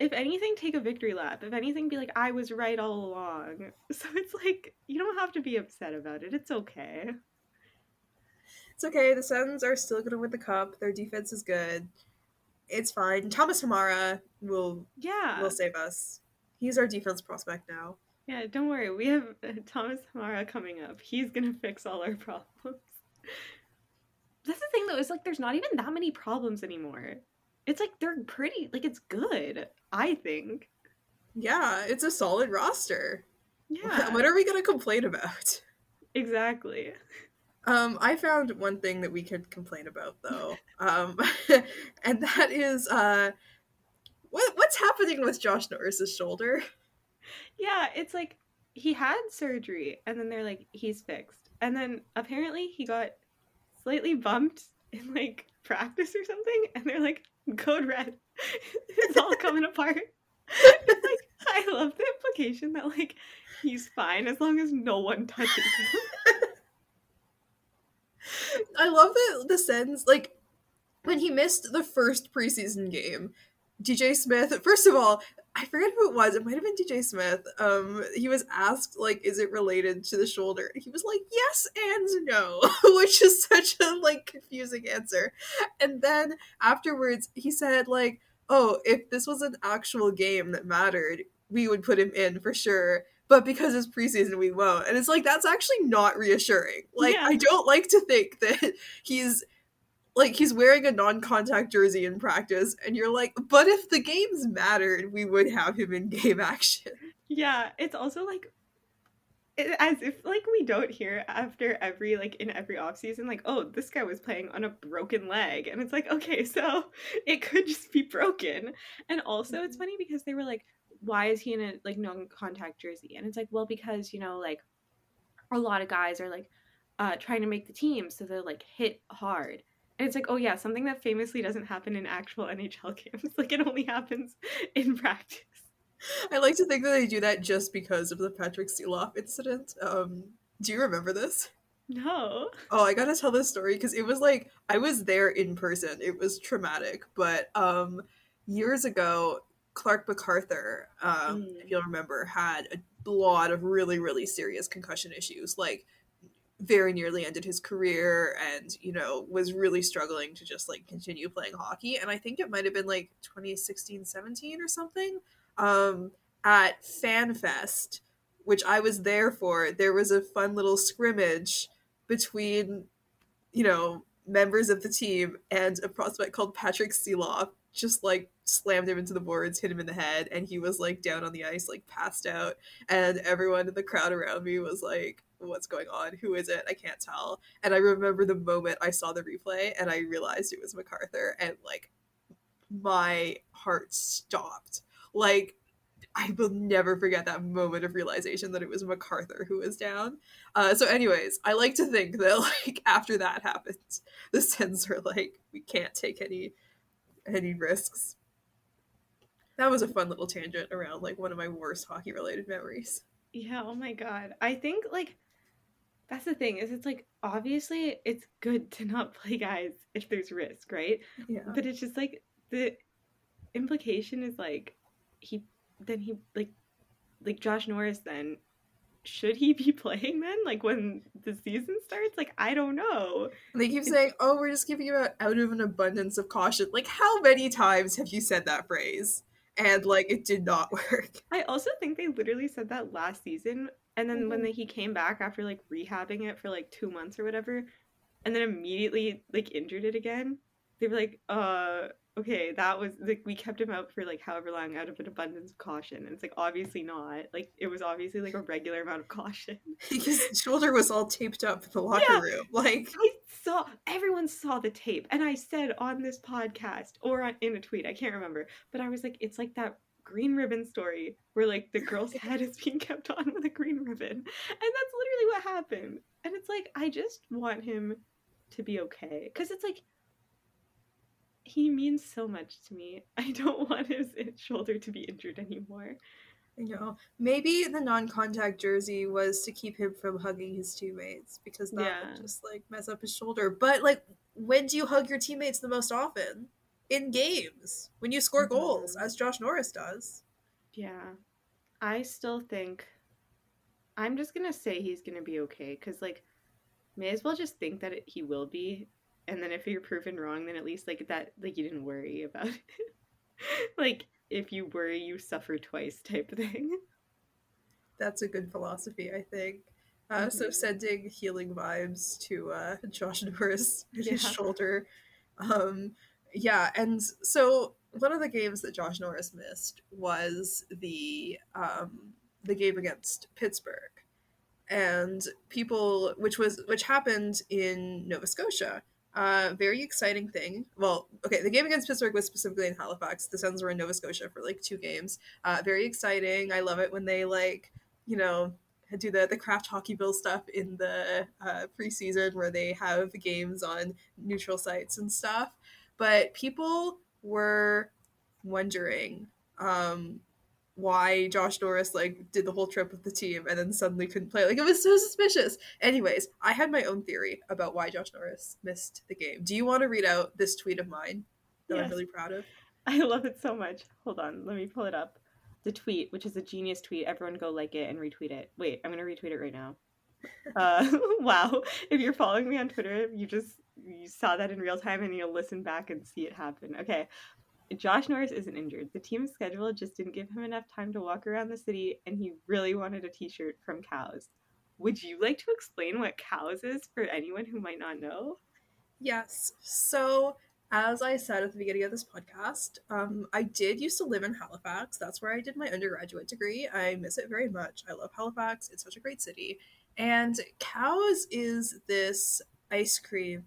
if anything, take a victory lap. If anything, be like, I was right all along. So it's like you don't have to be upset about it. It's okay. It's okay, the Sens are still gonna win the cup. Their defense is good. It's fine. Thomas Hamara will Yeah. will save us. He's our defense prospect now. Yeah, don't worry. We have uh, Thomas Hamara coming up. He's gonna fix all our problems. That's the thing, though. Is like there's not even that many problems anymore. It's like they're pretty. Like it's good. I think. Yeah, it's a solid roster. Yeah. What are we gonna complain about? exactly. Um, I found one thing that we could complain about though, um, and that is uh, what what's happening with Josh Norris's shoulder? Yeah, it's like he had surgery, and then they're like he's fixed, and then apparently he got slightly bumped in like practice or something, and they're like code red. it's all coming apart. It's like I love the implication that like he's fine as long as no one touches him. I love that the Sens like when he missed the first preseason game. DJ Smith. First of all, I forget who it was. It might have been DJ Smith. Um, he was asked like, "Is it related to the shoulder?" And he was like, "Yes and no," which is such a like confusing answer. And then afterwards, he said like, "Oh, if this was an actual game that mattered, we would put him in for sure." But because it's preseason, we won't. And it's like that's actually not reassuring. Like Yeah. I don't like to think that he's like he's wearing a non-contact jersey in practice and you're like but if the games mattered we would have him in game action. Yeah, it's also like it, as if like we don't hear after every like in every off season like oh this guy was playing on a broken leg and it's like okay so it could just be broken. And also it's funny because they were like why is he in a like non-contact jersey? And it's like well because you know like a lot of guys are like uh trying to make the team so they're like hit hard and it's like oh yeah something that famously doesn't happen in actual nhl games like it only happens in practice. I like to think that they do that just because of the patrick sieloff incident. Um do you remember this? No. Oh i gotta tell this story because it was like i was there in person. It was traumatic. But um years ago clarke macarthur um Mm. if you'll remember had a lot of really really serious concussion issues. Like very nearly ended his career and you know was really struggling to just like continue playing hockey. And i think it might have been like 2016 17 or something um at fanfest which i was there for there was a fun little scrimmage between you know members of the team and a prospect called patrick sieloff just like slammed him into the boards hit him in the head and he was like down on the ice like passed out. And everyone in the crowd around me was like what's going on who is it i can't tell. And i remember the moment i saw the replay and i realized it was macarthur and like my heart stopped. Like i will never forget that moment of realization that it was macarthur who was down. Uh, so anyways i like to think that like after that happens the sens are like we can't take any any risks. That was a fun little tangent around like one of my worst hockey related memories. Yeah, oh my god. I think like that's the thing is it's like obviously it's good to not play guys if there's risk, right? yeah But it's just like the implication is like he then he like like Josh Norris then should he be playing then like when the season starts? Like I don't know. they keep saying oh we're just giving you out out of an abundance of caution like how many times have you said that phrase and like it did not work I also think they literally said that last season, and then when Mhm. they, he came back after like rehabbing it for like two months or whatever, and then immediately like injured it again. They were like, "Uh, okay, that was like we kept him out for like however long out of an abundance of caution." And it's like obviously not. Like it was obviously like a regular amount of caution. Because his shoulder was all taped up in the locker Yeah. room like I saw everyone saw the tape, and I said on this podcast or on, in a tweet, I can't remember, but I was like, it's like that green ribbon story where like the girl's head is being kept on with a green ribbon, and that's literally what happened. And it's like I just want him to be okay because it's like he means so much to me. I don't want his shoulder to be injured anymore. You know, maybe the non-contact jersey was to keep him from hugging his teammates because that Yeah. would just like mess up his shoulder. But like, when do you hug your teammates the most often? In games, when you score goals, Mhm. as Josh Norris does. Yeah. I still think I'm just going to say he's going to be okay cuz like may as well just think that it, he will be and then if you're proven wrong then at least like that like you didn't worry about it. like if you worry you suffer twice type thing. That's a good philosophy, I think. Uh, So Mhm. sending healing vibes to uh, Josh Norris and his shoulder. Um, yeah, and so one of the games that Josh Norris missed was the um, the game against Pittsburgh, and people, which was which happened in Nova Scotia. Uh, very exciting thing. Well, okay, the game against Pittsburgh was specifically in Halifax. The Sens were in Nova Scotia for like two games. Uh, very exciting. I love it when they like you know do the the Kraft Hockeyville stuff in the uh, preseason where they have games on neutral sites and stuff but people were wondering um why Josh Norris like did the whole trip with the team and then suddenly couldn't play. Like it was so suspicious. Anyways, I had my own theory about why Josh Norris missed the game. Do you want to read out this tweet of mine that I'm really proud of? I love it so much. Hold on, let me pull it up. The tweet, which is a genius tweet. Everyone go like it and retweet it. Wait, I'm gonna retweet it right now. Uh, wow. If you're following me on Twitter, you just you saw that in real time and you'll listen back and see it happen. Okay. Josh Norris isn't injured. The team's schedule just didn't give him enough time to walk around the city, and he really wanted a t shirt from Cows. Would you like to explain what Cows is for anyone who might not know? Yes. So, as I said at the beginning of this podcast, um, I did used to live in Halifax. That's where I did my undergraduate degree. I miss it very much. I love Halifax. It's such a great city. And Cows is this ice cream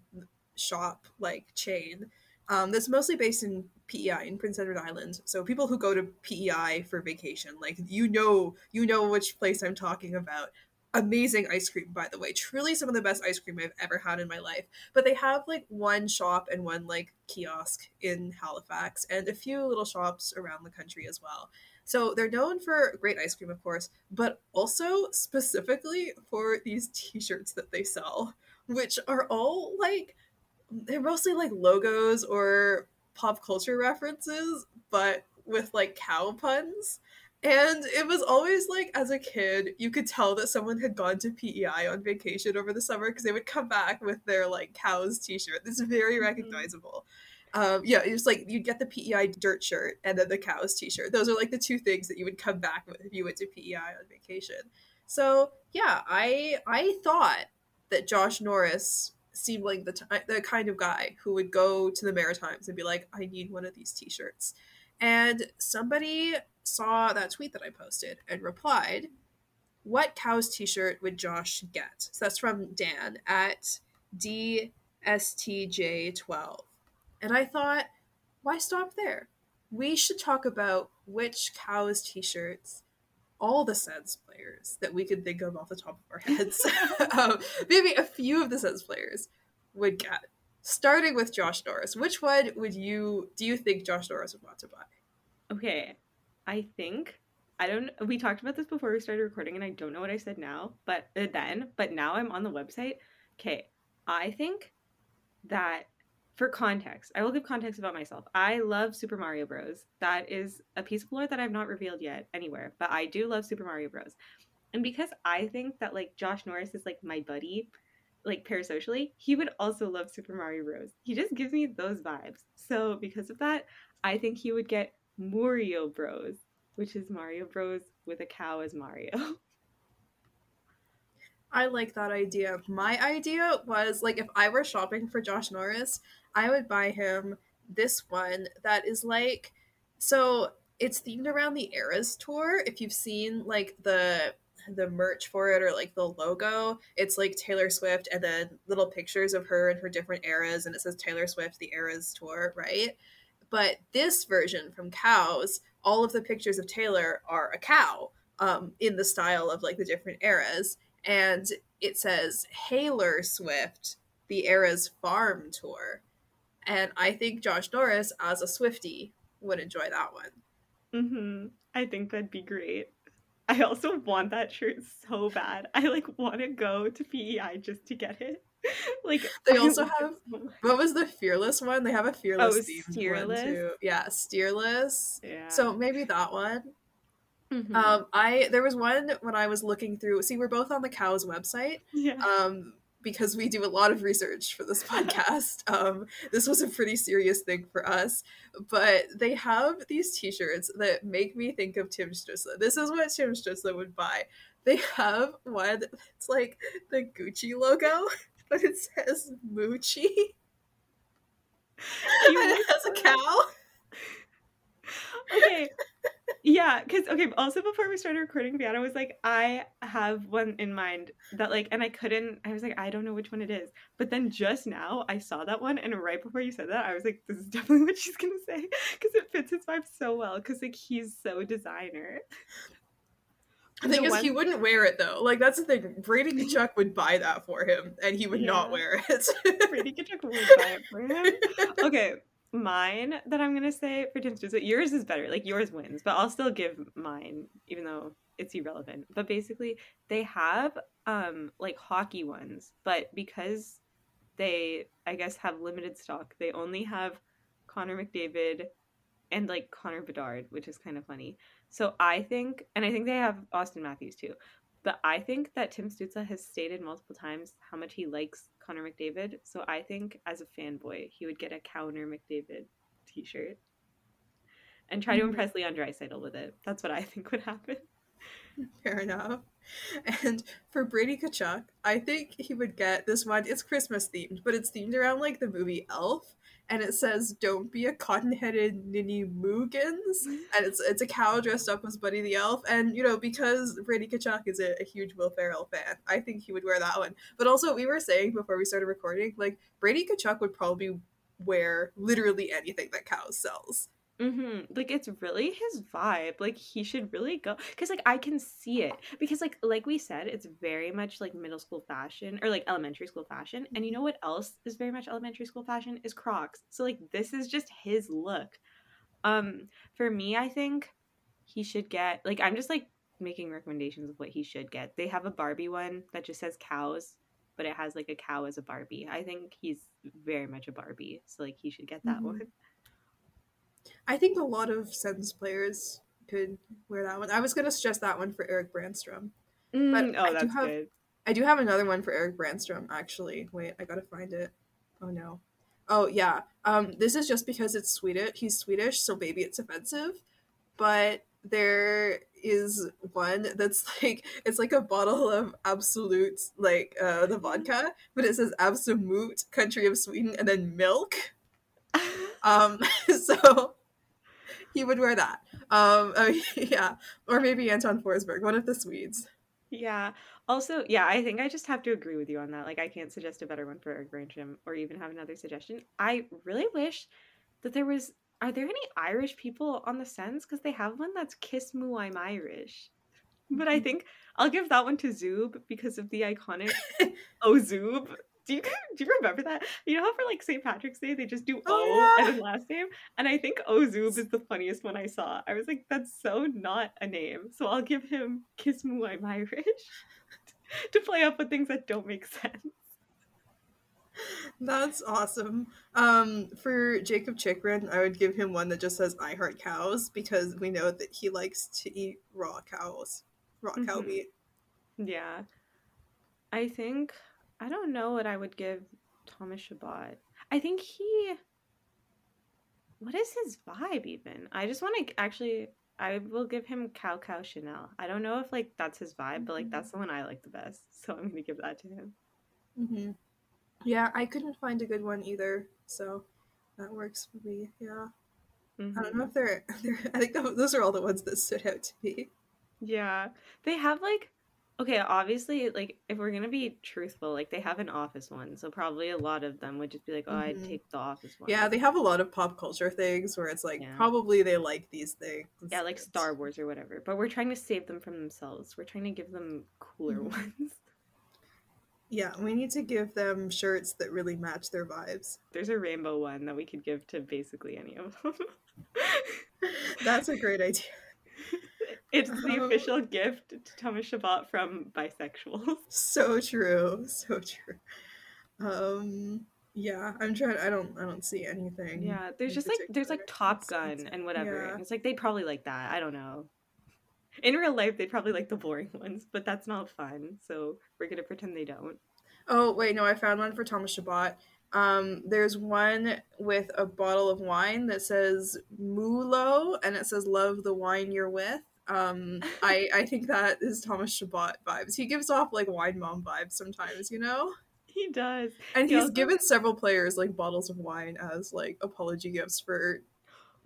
shop like chain um, that's mostly based in PEI in Prince Edward Island. So people who go to PEI for vacation, like you know, you know which place I'm talking about. Amazing ice cream, by the way. Truly some of the best ice cream I've ever had in my life. But they have like one shop and one like kiosk in Halifax and a few little shops around the country as well. So they're known for great ice cream, of course, but also specifically for these t shirts that they sell, which are all like, they're mostly like logos or pop culture references, but with like cow puns. And it was always like, as a kid, you could tell that someone had gone to PEI on vacation over the summer because they would come back with their like cows t shirt. It's very recognizable. Um, yeah, it was like you'd get the PEI dirt shirt and then the cows t-shirt. Those are like the two things that you would come back with if you went to PEI on vacation. So yeah, I I thought that Josh Norris seemed like the t- the kind of guy who would go to the Maritimes and be like, I need one of these t-shirts. And somebody saw that tweet that I posted and replied, "What cows t-shirt would Josh get?" So that's from Dan at DSTJ12. And I thought, why stop there? We should talk about which Cows t shirts all the Sens players that we could think of off the top of our heads, um, maybe a few of the Sens players would get. Starting with Josh Norris, which one would you do you think Josh Norris would want to buy? Okay, I think I don't. We talked about this before we started recording, and I don't know what I said now, but uh, then, but now I'm on the website. Okay, I think that for context, I will give context about myself. I love Super Mario Bros. That is a piece of lore that I've not revealed yet anywhere, but I do love Super Mario Bros. And because I think that like Josh Norris is like my buddy, like parasocially, he would also love Super Mario Bros. He just gives me those vibes. So because of that, I think he would get Mario Bros, which is Mario Bros with a cow as Mario. I like that idea. My idea was like if I were shopping for Josh Norris, I would buy him this one that is like so it's themed around the Eras tour. If you've seen like the the merch for it or like the logo, it's like Taylor Swift and then little pictures of her and her different eras and it says Taylor Swift the Eras tour, right? But this version from Cows, all of the pictures of Taylor are a cow um, in the style of like the different eras. And it says Taylor Swift, the Eras Farm Tour. And I think Josh Norris, as a Swifty, would enjoy that one. Mm-hmm. I think that'd be great. I also want that shirt so bad. I like want to go to PEI just to get it. like they also have what was the fearless one? They have a fearless oh, Steerless? one too. Yeah, steerless. Yeah. So maybe that one. Mhm. Um, I there was one when I was looking through. See, we're both on the cows website. yeah. um, because we do a lot of research for this podcast. Um, this was a pretty serious thing for us, but they have these T-shirts that make me think of Tim Stützle. This is what Tim Stützle would buy. They have one. It's like the Gucci logo, but it says Moochie, and it has a cow. okay. Yeah, because okay. Also, before we started recording, Vienna was like, I have one in mind that like, and I couldn't. I was like, I don't know which one it is. But then just now, I saw that one, and right before you said that, I was like, this is definitely what she's gonna say because it fits his vibe so well. Because like he's so designer. The thing The is, one- he wouldn't wear it though. Like that's the thing. Brady Tkachuk would buy that for him, and he would not wear it. Brady Tkachuk would buy it for him. Okay, mine that I'm gonna say for Tim Stützle, yours is better. Like yours wins, but I'll still give mine, even though it's irrelevant. But basically, they have um like hockey ones, but because they I guess have limited stock, they only have Connor McDavid and like Connor Bedard, which is kind of funny. So I think, and I think they have Auston Matthews too, but I think that Tim Stützle has stated multiple times how much he likes Connor McDavid. So I think as a fanboy, he would get a Connor McDavid T-shirt and try to Mhm. impress Leon Draisaitl with it. That's what I think would happen. Fair enough. And for Brady Tkachuk, I think he would get this one. It's Christmas themed, but it's themed around like the movie Elf, and it says "Don't be a cotton-headed ninny moogans," mm-hmm. and it's it's a cow dressed up as Buddy the Elf. And you know, because Brady Tkachuk is a, a huge Will Ferrell fan, I think he would wear that one. But also, we were saying before we started recording, like Brady Tkachuk would probably wear literally anything that cows sells. Mm-hmm. Like it's really his vibe. Like he should really go because like I can see it because like like we said, it's very much like middle school fashion or like elementary school fashion. And you know what else is very much elementary school fashion is Crocs. So like this is just his look. Um, for me, I think he should get like I'm just like making recommendations of what he should get. They have a Barbie one that just says cows, but it has like a cow as a Barbie. I think he's very much a Barbie, so like he should get that Mhm. one. I think a lot of Sens players could wear that one. I was going to suggest that one for Erik Brännström. Mm, I oh, do that's have- good. I do have another one for Erik Brännström, actually. Wait, I gotta find it. Oh no. Oh yeah. Um, this is just because it's Swedish. He's Swedish, so maybe it's offensive. But there is one that's like it's like a bottle of absolute like uh the vodka, but it says absolute country of Sweden and then milk. Um, so he would wear that. Um, oh, yeah, or maybe Anton Forsberg, one of the Swedes. Yeah. Also, yeah, I think I just have to agree with you on that. Like, I can't suggest a better one for Erik Brännström or even have another suggestion. I really wish that there was. Are there any Irish people on the Sens? Because they have one that's Kiss Moo, I'm Irish. But I think I'll give that one to Zub because of the iconic Oh Zub. Do you do you remember that? You know how for like St. Patrick's Day they just do Oh, O yeah. and then last name? And I think Oh Zub is the funniest one I saw. I was like, that's so not a name. So I'll give him Kiss Moo, I'm Irish to play up with things that don't make sense. That's awesome. Um, for Jakob Chychrun, I would give him one that just says "I heart cows" because we know that he likes to eat raw cows, raw cow Mhm. meat. Yeah. I think I don't know what I would give Thomas Chabot. I think he what is his vibe even? I just want to actually I will give him Cow Cow Chanel. I don't know if like that's his vibe, but like that's the one I like the best. So I'm gonna give that to him. hmm Yeah, I couldn't find a good one either, so that works for me. Yeah, I Mhm. don't know if they're. they're I think those are all the ones that stood out to me. Yeah. They have like okay, obviously like if we're gonna be truthful, like they have an office one, so probably a lot of them would just be like, Oh, I'd Mhm. take the office one. Yeah, they have a lot of pop culture things where it's like Yeah. probably they like these things. Yeah, like Star Wars or whatever. But we're trying to save them from themselves. We're trying to give them cooler Mhm. ones. Yeah, we need to give them shirts that really match their vibes. There's a rainbow one that we could give to basically any of them. That's a great idea. It's the official gift to Thomas Chabot from bisexuals. So true, so true. Um, yeah, I'm trying. I don't. I don't see anything. Yeah, there's just like there's like. Top Gun and whatever. yeah. It's like they'd probably like that. I don't know. In real life, they'd probably like the boring ones, but that's not fun. So we're gonna pretend they don't. Oh wait, no, I found one for Thomas Chabot. Um, there's one with a bottle of wine that says Mulo, and it says "Love the wine you're with." Um, I I think that is Thomas Chabot vibes. He gives off like wine mom vibes sometimes, you know. He does. And He he's also- given several players like bottles of wine as like apology gifts for.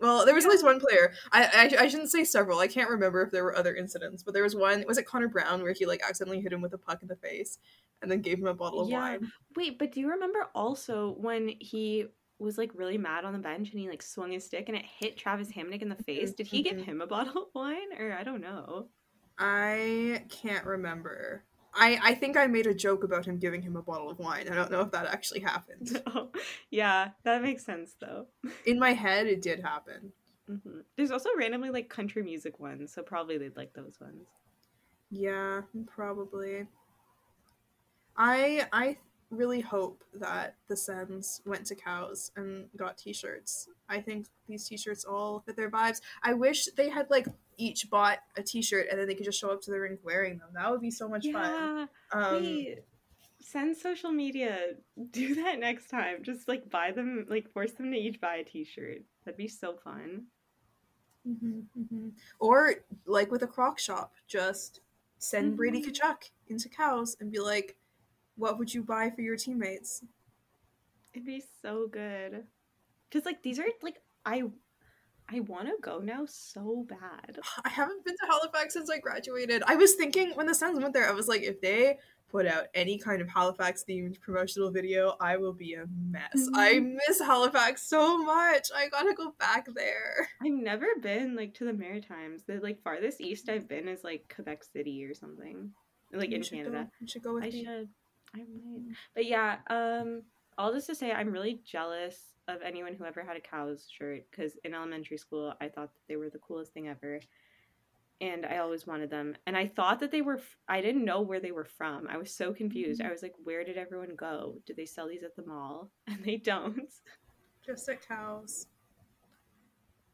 Well, there was at least one player. I, I I shouldn't say several. I can't remember if there were other incidents, but there was one. Was it Connor Brown where he like accidentally hit him with a puck in the face, and then gave him a bottle of Yeah. wine? Wait, but do you remember also when he was like really mad on the bench and he like swung his stick and it hit Travis Hamonic in the face? Did he give mhm. him a bottle of wine or I don't know? I can't remember. I I think I made a joke about him giving him a bottle of wine. I don't know if that actually happened. No. Yeah, that makes sense though. In my head, it did happen. hmm There's also randomly like country music ones, so probably they'd like those ones. Yeah, probably. I I really hope that the Sens went to cows and got t-shirts. I think these t-shirts all fit their vibes. I wish they had like each bought a t-shirt and then they could just show up to the rink wearing them. That would be so much fun. Yeah. Um, Wait, send social media. Do that next time. Just like buy them, like force them to each buy a T-shirt. That'd be so fun. mhm, mhm. Or like with a crock shop, just send Brady Mhm. Tkachuk into cows and be like, "What would you buy for your teammates?" It'd be so good. Cause like these are like I, I want to go now so bad. I haven't been to Halifax since I graduated. I was thinking when the Sens went there, I was like, if they put out any kind of Halifax themed promotional video, I will be a mess. I mm-hmm. miss Halifax so much. I gotta go back there. I've never been like to the Maritimes. The like farthest east I've been is like Quebec City or something, like You in Canada. Go, you should go with I me. should. I might. But yeah, um, all this to say, I'm really jealous of anyone who ever had a cows shirt because in elementary school, I thought that they were the coolest thing ever, and I always wanted them. And I thought that they were. F- I didn't know where they were from. I was so confused. I was like, where did everyone go? Do they sell these at the mall? And they don't. Just at cows.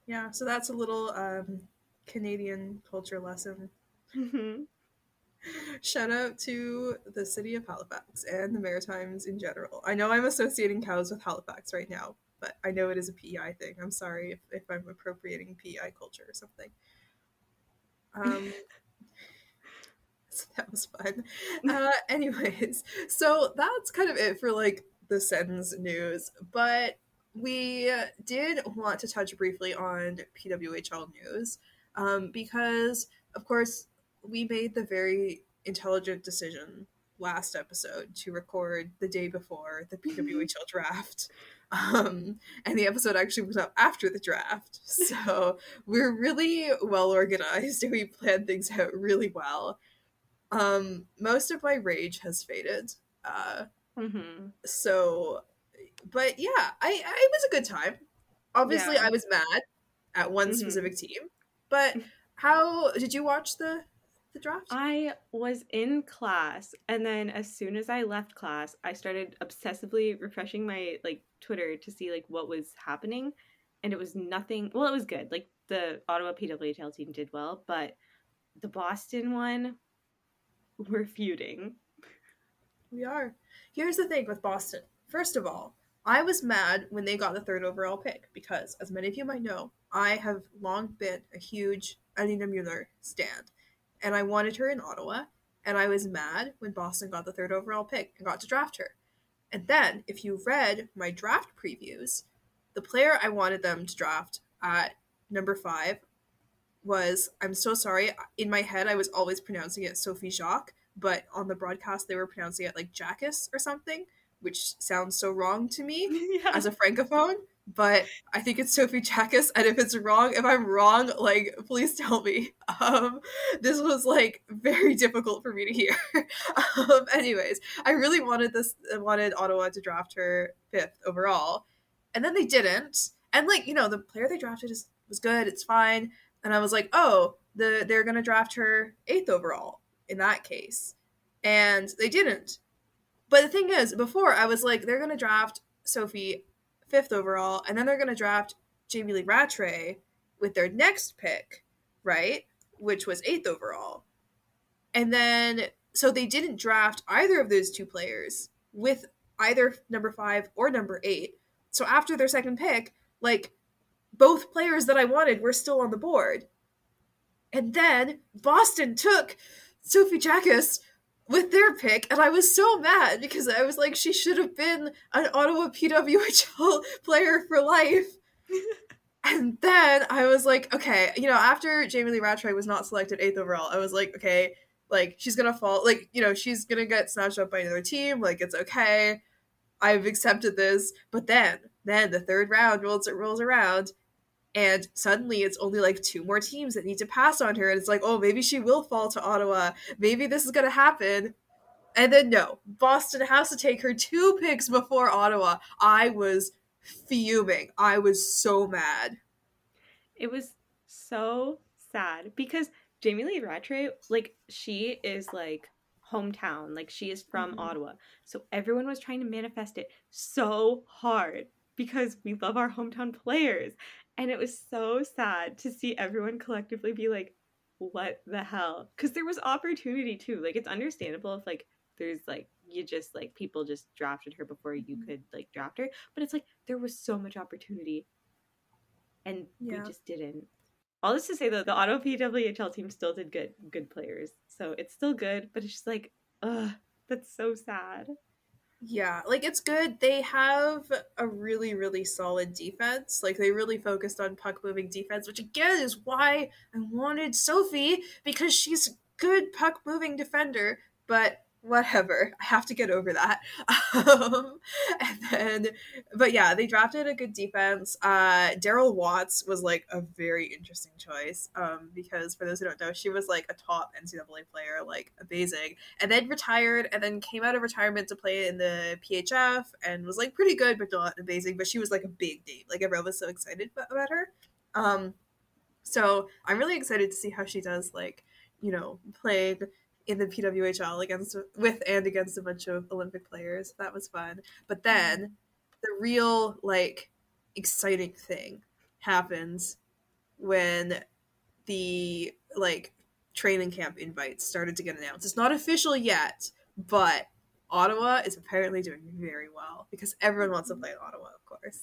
Yeah, so that's a little um, Canadian culture lesson. Shout out to the city of Halifax and the Maritimes in general. I know I'm associating cows with Halifax right now, but I know it is a PEI thing. I'm sorry if, if I'm appropriating PEI culture or something. Um, so that was fun. Uh, anyways, so that's kind of it for like the Sens news, but we did want to touch briefly on PWHL news um, because, of course, we made the very intelligent decision last episode to record the day before the PWHL draft. Um, and the episode actually went up after the draft. So we're really well organized and we planned things out really well. Um, most of my rage has faded. Uh, hmm so, but yeah, I, I it was a good time. Obviously, Yeah. I was mad at one Mhm. specific team, but how did you watch the the draft? I was in class and then as soon as I left class, I started obsessively refreshing my like Twitter to see like what was happening and it was nothing well it was good. Like the Ottawa PWHL team did well, but the Boston one, we're feuding. We are. Here's the thing with Boston. First of all, I was mad when they got the third overall pick because, as many of you might know, I have long been a huge Alina Mueller stand, and I wanted her in Ottawa. And I was mad when Boston got the third overall pick and got to draft her. And then, if you read my draft previews, the player I wanted them to draft at number five was I'm so sorry. In my head, I was always pronouncing it Sophie Jacques, but on the broadcast, they were pronouncing it like Jackus or something, which sounds so wrong to me yeah. as a francophone. But I think it's Sophie Jackus, and if it's wrong, if I'm wrong, like please tell me. Um, this was like very difficult for me to hear. um, anyways, I really wanted this, wanted Ottawa to draft her fifth overall, and then they didn't. And like you know, the player they drafted is was good. It's fine. And I was like, oh, the they're gonna draft her eighth overall in that case, and they didn't. But the thing is, before I was like, they're gonna draft Sophie fifth overall, and then they're gonna draft Jamie Lee Rattray with their next pick, right? Which was eighth overall. And then so they didn't draft either of those two players with either number five or number eight. So after their second pick, like both players that I wanted were still on the board. And then Boston took Sophie Jackus with their pick, and I was so mad because I was like, she should have been an Ottawa PWHL player for life. and then I was like, okay, you know, after Jamie Lee Rattray was not selected eighth overall, I was like, okay, like she's gonna fall, like you know, she's gonna get snatched up by another team. Like it's okay, I've accepted this. But then, then the third round rolls it rolls around, and suddenly it's only like two more teams that need to pass on her, and it's like, oh, maybe she will fall to Ottawa. Maybe this is gonna happen. And then no, Boston has to take her two picks before Ottawa. I was fuming. I was so mad. It was so sad because Jamie Lee Rattray, like, she is like hometown. Like she is from Mhm. Ottawa. So everyone was trying to manifest it so hard because we love our hometown players. And it was so sad to see everyone collectively be like, what the hell? Because there was opportunity too. Like it's understandable if like there's like you just like people just drafted her before you Mhm. could like draft her. But it's like there was so much opportunity and Yeah. we just didn't. All this to say though, the Auto PWHL team still did good good players. So it's still good, but it's just like, ugh, that's so sad. Yeah, like it's good. They have a really, really solid defense. Like they really focused on puck moving defense, which again is why I wanted Sophie because she's a good puck moving defender. But whatever, I have to get over that. Um, and then, but yeah, they drafted a good defense. Uh, Daryl Watts was like a very interesting choice um, because for those who don't know, she was like a top NCAA player, like amazing and then retired and then came out of retirement to play in the PHF and was like pretty good but not amazing but she was like a big name like everyone was so excited about, her um so I'm really excited to see how she does like you know playing in the PWHL against with and against a bunch of Olympic players that was fun but then the real like exciting thing happens when the like training camp invites started to get announced. It's not official yet, but Ottawa is apparently doing very well because everyone wants to play in Ottawa, of course.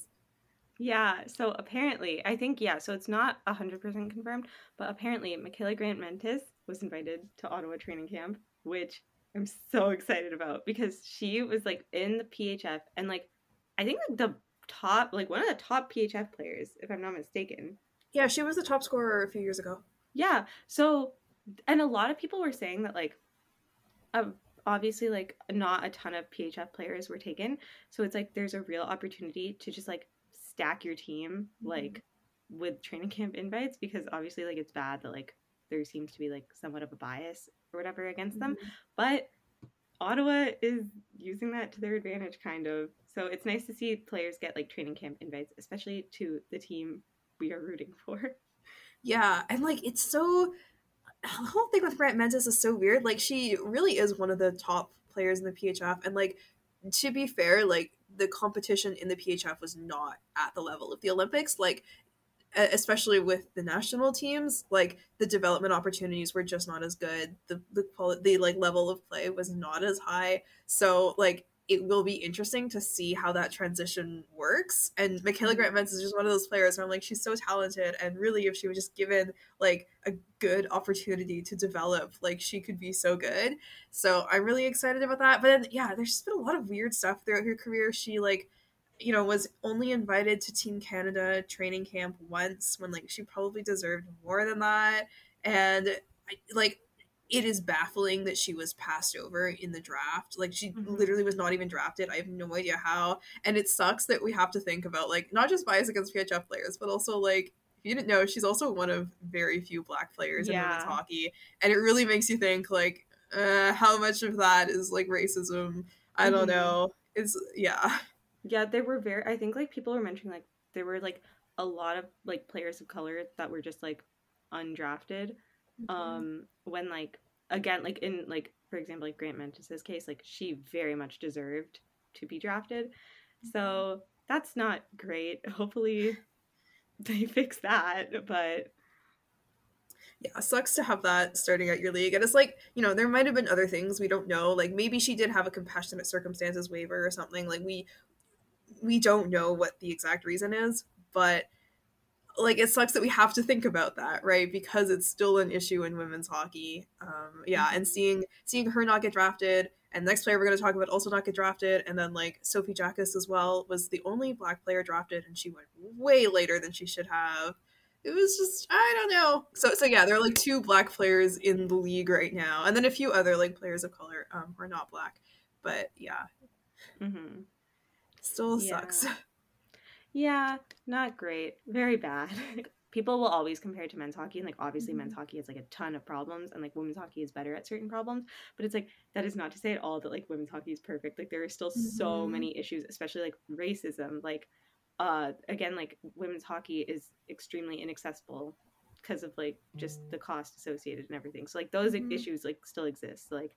Yeah, so apparently, I think, yeah, so it's not 100% confirmed, but apparently Mikyla Grant Mentis was invited to Ottawa training camp, which I'm so excited about because she was like in the PHF and like, I think like the top, like one of the top PHF players, if I'm not mistaken. Yeah, she was the top scorer a few years ago. Yeah, so, and a lot of people were saying that like, uh, obviously, like, not a ton of PHF players were taken. So it's like there's a real opportunity to just like stack your team, like, with training camp invites because obviously, like, it's bad that like there seems to be like somewhat of a bias or whatever against them. Mm-hmm. But Ottawa is using that to their advantage, kind of. So it's nice to see players get like training camp invites, especially to the team we are rooting for. Yeah, and like it's so the whole thing with Grant Mentis is so weird. Like she really is one of the top players in the PHF, and like to be fair, like the competition in the PHF was not at the level of the Olympics. Like especially with the national teams, like the development opportunities were just not as good. The the quality, the like level of play was not as high. So like it will be interesting to see how that transition works. And Mikyla mm-hmm. Grant Mentis is just one of those players where I'm like, she's so talented, and really, if she was just given like a good opportunity to develop, like she could be so good. So I'm really excited about that. But then, yeah, there's just been a lot of weird stuff throughout her career. She like, you know, was only invited to Team Canada training camp once when like she probably deserved more than that, and I, like it is baffling that she was passed over in the draft. Like she Mhm. literally was not even drafted. I have no idea how. And it sucks that we have to think about like not just bias against PHF players, but also like if you didn't know, she's also one of very few black players in women's Yeah. hockey. And it really makes you think like uh, how much of that is like racism. I don't Mhm. know. It's yeah. Yeah, there were very. I think like people were mentioning like there were like a lot of like players of color that were just like undrafted. Um, when like again like in like for example like Grant Mentis's case like she very much deserved to be drafted. So that's not great. Hopefully they fix that, but yeah, sucks to have that starting at your league. And it's like, you know, there might have been other things we don't know. Like maybe she did have a compassionate circumstances waiver or something. Like we we don't know what the exact reason is, but like it sucks that we have to think about that, right? Because it's still an issue in women's hockey. Um yeah, and seeing seeing her not get drafted and the next player we're going to talk about also not get drafted and then like Sophie Jaques as well was the only black player drafted and she went way later than she should have it was just I don't know. So so yeah, there are like two black players in the league right now, and then a few other like players of color um, who are not black. But yeah, Mm mhm. Still Yeah. sucks. yeah, not great. Very bad. People will always compare it to men's hockey, and like obviously men's hockey has like a ton of problems, and like women's hockey is better at certain problems. But it's like that is not to say at all that like women's hockey is perfect. Like there are still so Mhm. many issues, especially like racism. Like uh again, like women's hockey is extremely inaccessible because of like just the cost associated and everything. So like those Mhm. issues like still exist. Like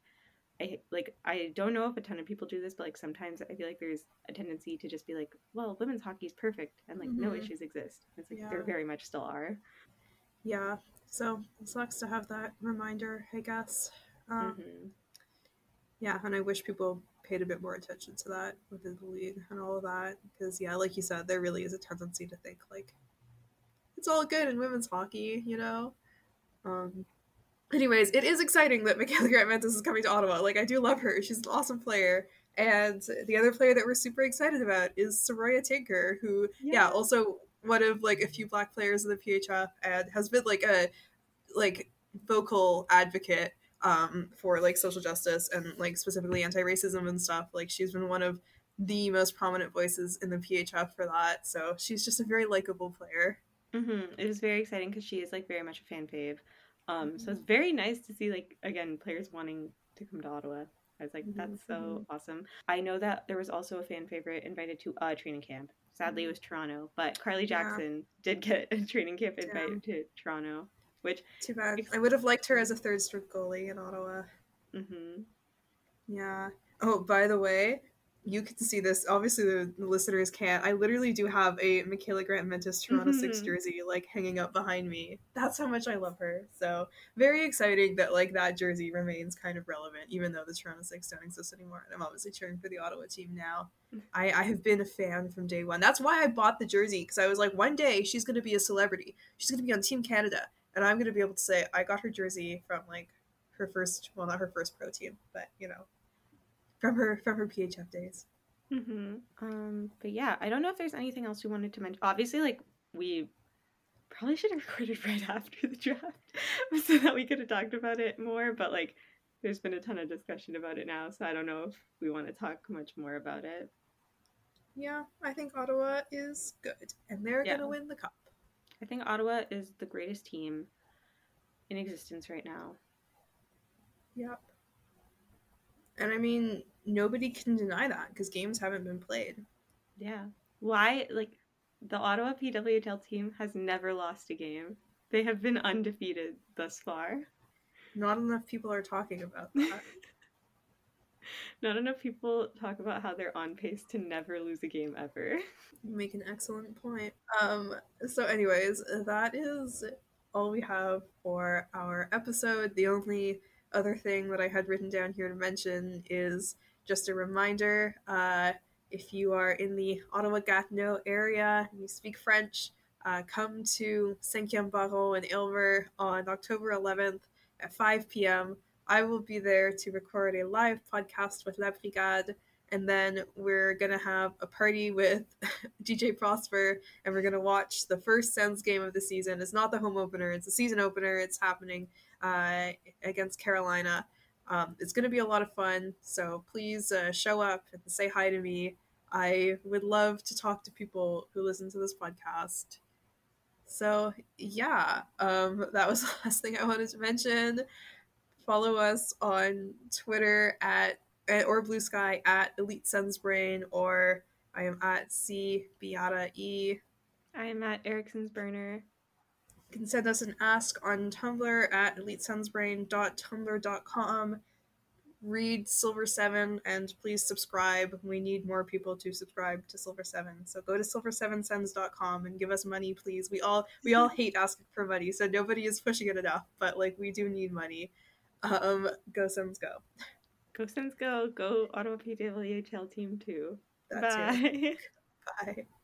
I like I don't know if a ton of people do this, but like sometimes I feel like there's a tendency to just be like, well, women's hockey is perfect and like no Mhm. issues exist. It's like Yeah. there very much still are. Yeah. So it sucks to have that reminder, I guess. Um, hmm Yeah, and I wish people paid a bit more attention to that within the league and all of that. Because, yeah, like you said, there really is a tendency to think, like, it's all good in women's hockey, you know? Um, anyways, it is exciting that Mikyla Grant Mentis is coming to Ottawa. Like, I do love her. She's an awesome player. And the other player that we're super excited about is Saroya Tinker, who, yeah, Yeah. also one of, like, a few black players in the PHF and has been, like, a, like, vocal advocate um, for like social justice and like specifically anti-racism and stuff. Like she's been one of the most prominent voices in the PHF for that. So she's just a very likable player. hmm It was very exciting because she is like very much a fan fave. Um, so it's very nice to see like again players wanting to come to Ottawa. I was like, that's so awesome. I know that there was also a fan favorite invited to a training camp. Sadly, it was Toronto, but Carly Yeah. Jackson did get a training camp Yeah. invite to Toronto, which Too bad. I would have liked her as a third string goalie in Ottawa. Mm-hmm. Yeah. Oh, by the way, you can see this. Obviously, the, the listeners can't. I literally do have a Mikyla Grant Mentis Toronto Six Mhm. jersey like hanging up behind me. That's how much I love her. So very exciting that like that jersey remains kind of relevant, even though the Toronto Six don't exist anymore. And I'm obviously cheering for the Ottawa team now. I, I have been a fan from day one. That's why I bought the jersey because I was like, one day she's going to be a celebrity. She's going to be on Team Canada, and I'm going to be able to say I got her jersey from like her first, well, not her first pro team, but you know, from her from her PHF days. hmm Um, but yeah, I don't know if there's anything else we wanted to mention. Obviously, like we probably should have recorded right after the draft so that we could have talked about it more. But like, there's been a ton of discussion about it now, so I don't know if we want to talk much more about it. Yeah, I think Ottawa is good, and they're Yeah. going to win the cup. I think Ottawa is the greatest team in existence right now. Yep. And I mean, nobody can deny that because games haven't been played. Yeah. Why? Like, the Ottawa PWHL team has never lost a game. They have been undefeated thus far. Not enough people are talking about that. Not enough people talk about how they're on pace to never lose a game ever. You make an excellent point. Um, so, anyways, that is all we have for our episode. The only other thing that I had written down here to mention is just a reminder uh, if you are in the Ottawa Gatineau area and you speak French, uh, come to Cinquième Baron in Aylmer on October 11th at 5 p.m. I will be there to record a live podcast with La Brigade, and then we're gonna have a party with DJ Prosper, and we're gonna watch the first Sens game of the season. It's not the home opener; it's the season opener. It's happening uh, against Carolina. Um, it's gonna be a lot of fun. So please uh, show up and say hi to me. I would love to talk to people who listen to this podcast. So yeah, um, that was the last thing I wanted to mention. Follow us on Twitter at or Bluesky at Elite Sensbrain, or I am at C Beata E. I am at Eriksson's Burner. Can send us an ask on Tumblr at elitesensbrain.tumblr.com. Read Silver Seven and please subscribe. We need more people to subscribe to Silver Seven. So go to silver7sens.com and give us money, please. We all we all hate asking for money, so nobody is pushing it enough. But like we do need money. Um, go Sens go. Go Sens go. Go Ottawa PWHL team too. That's Bye. it. Bye.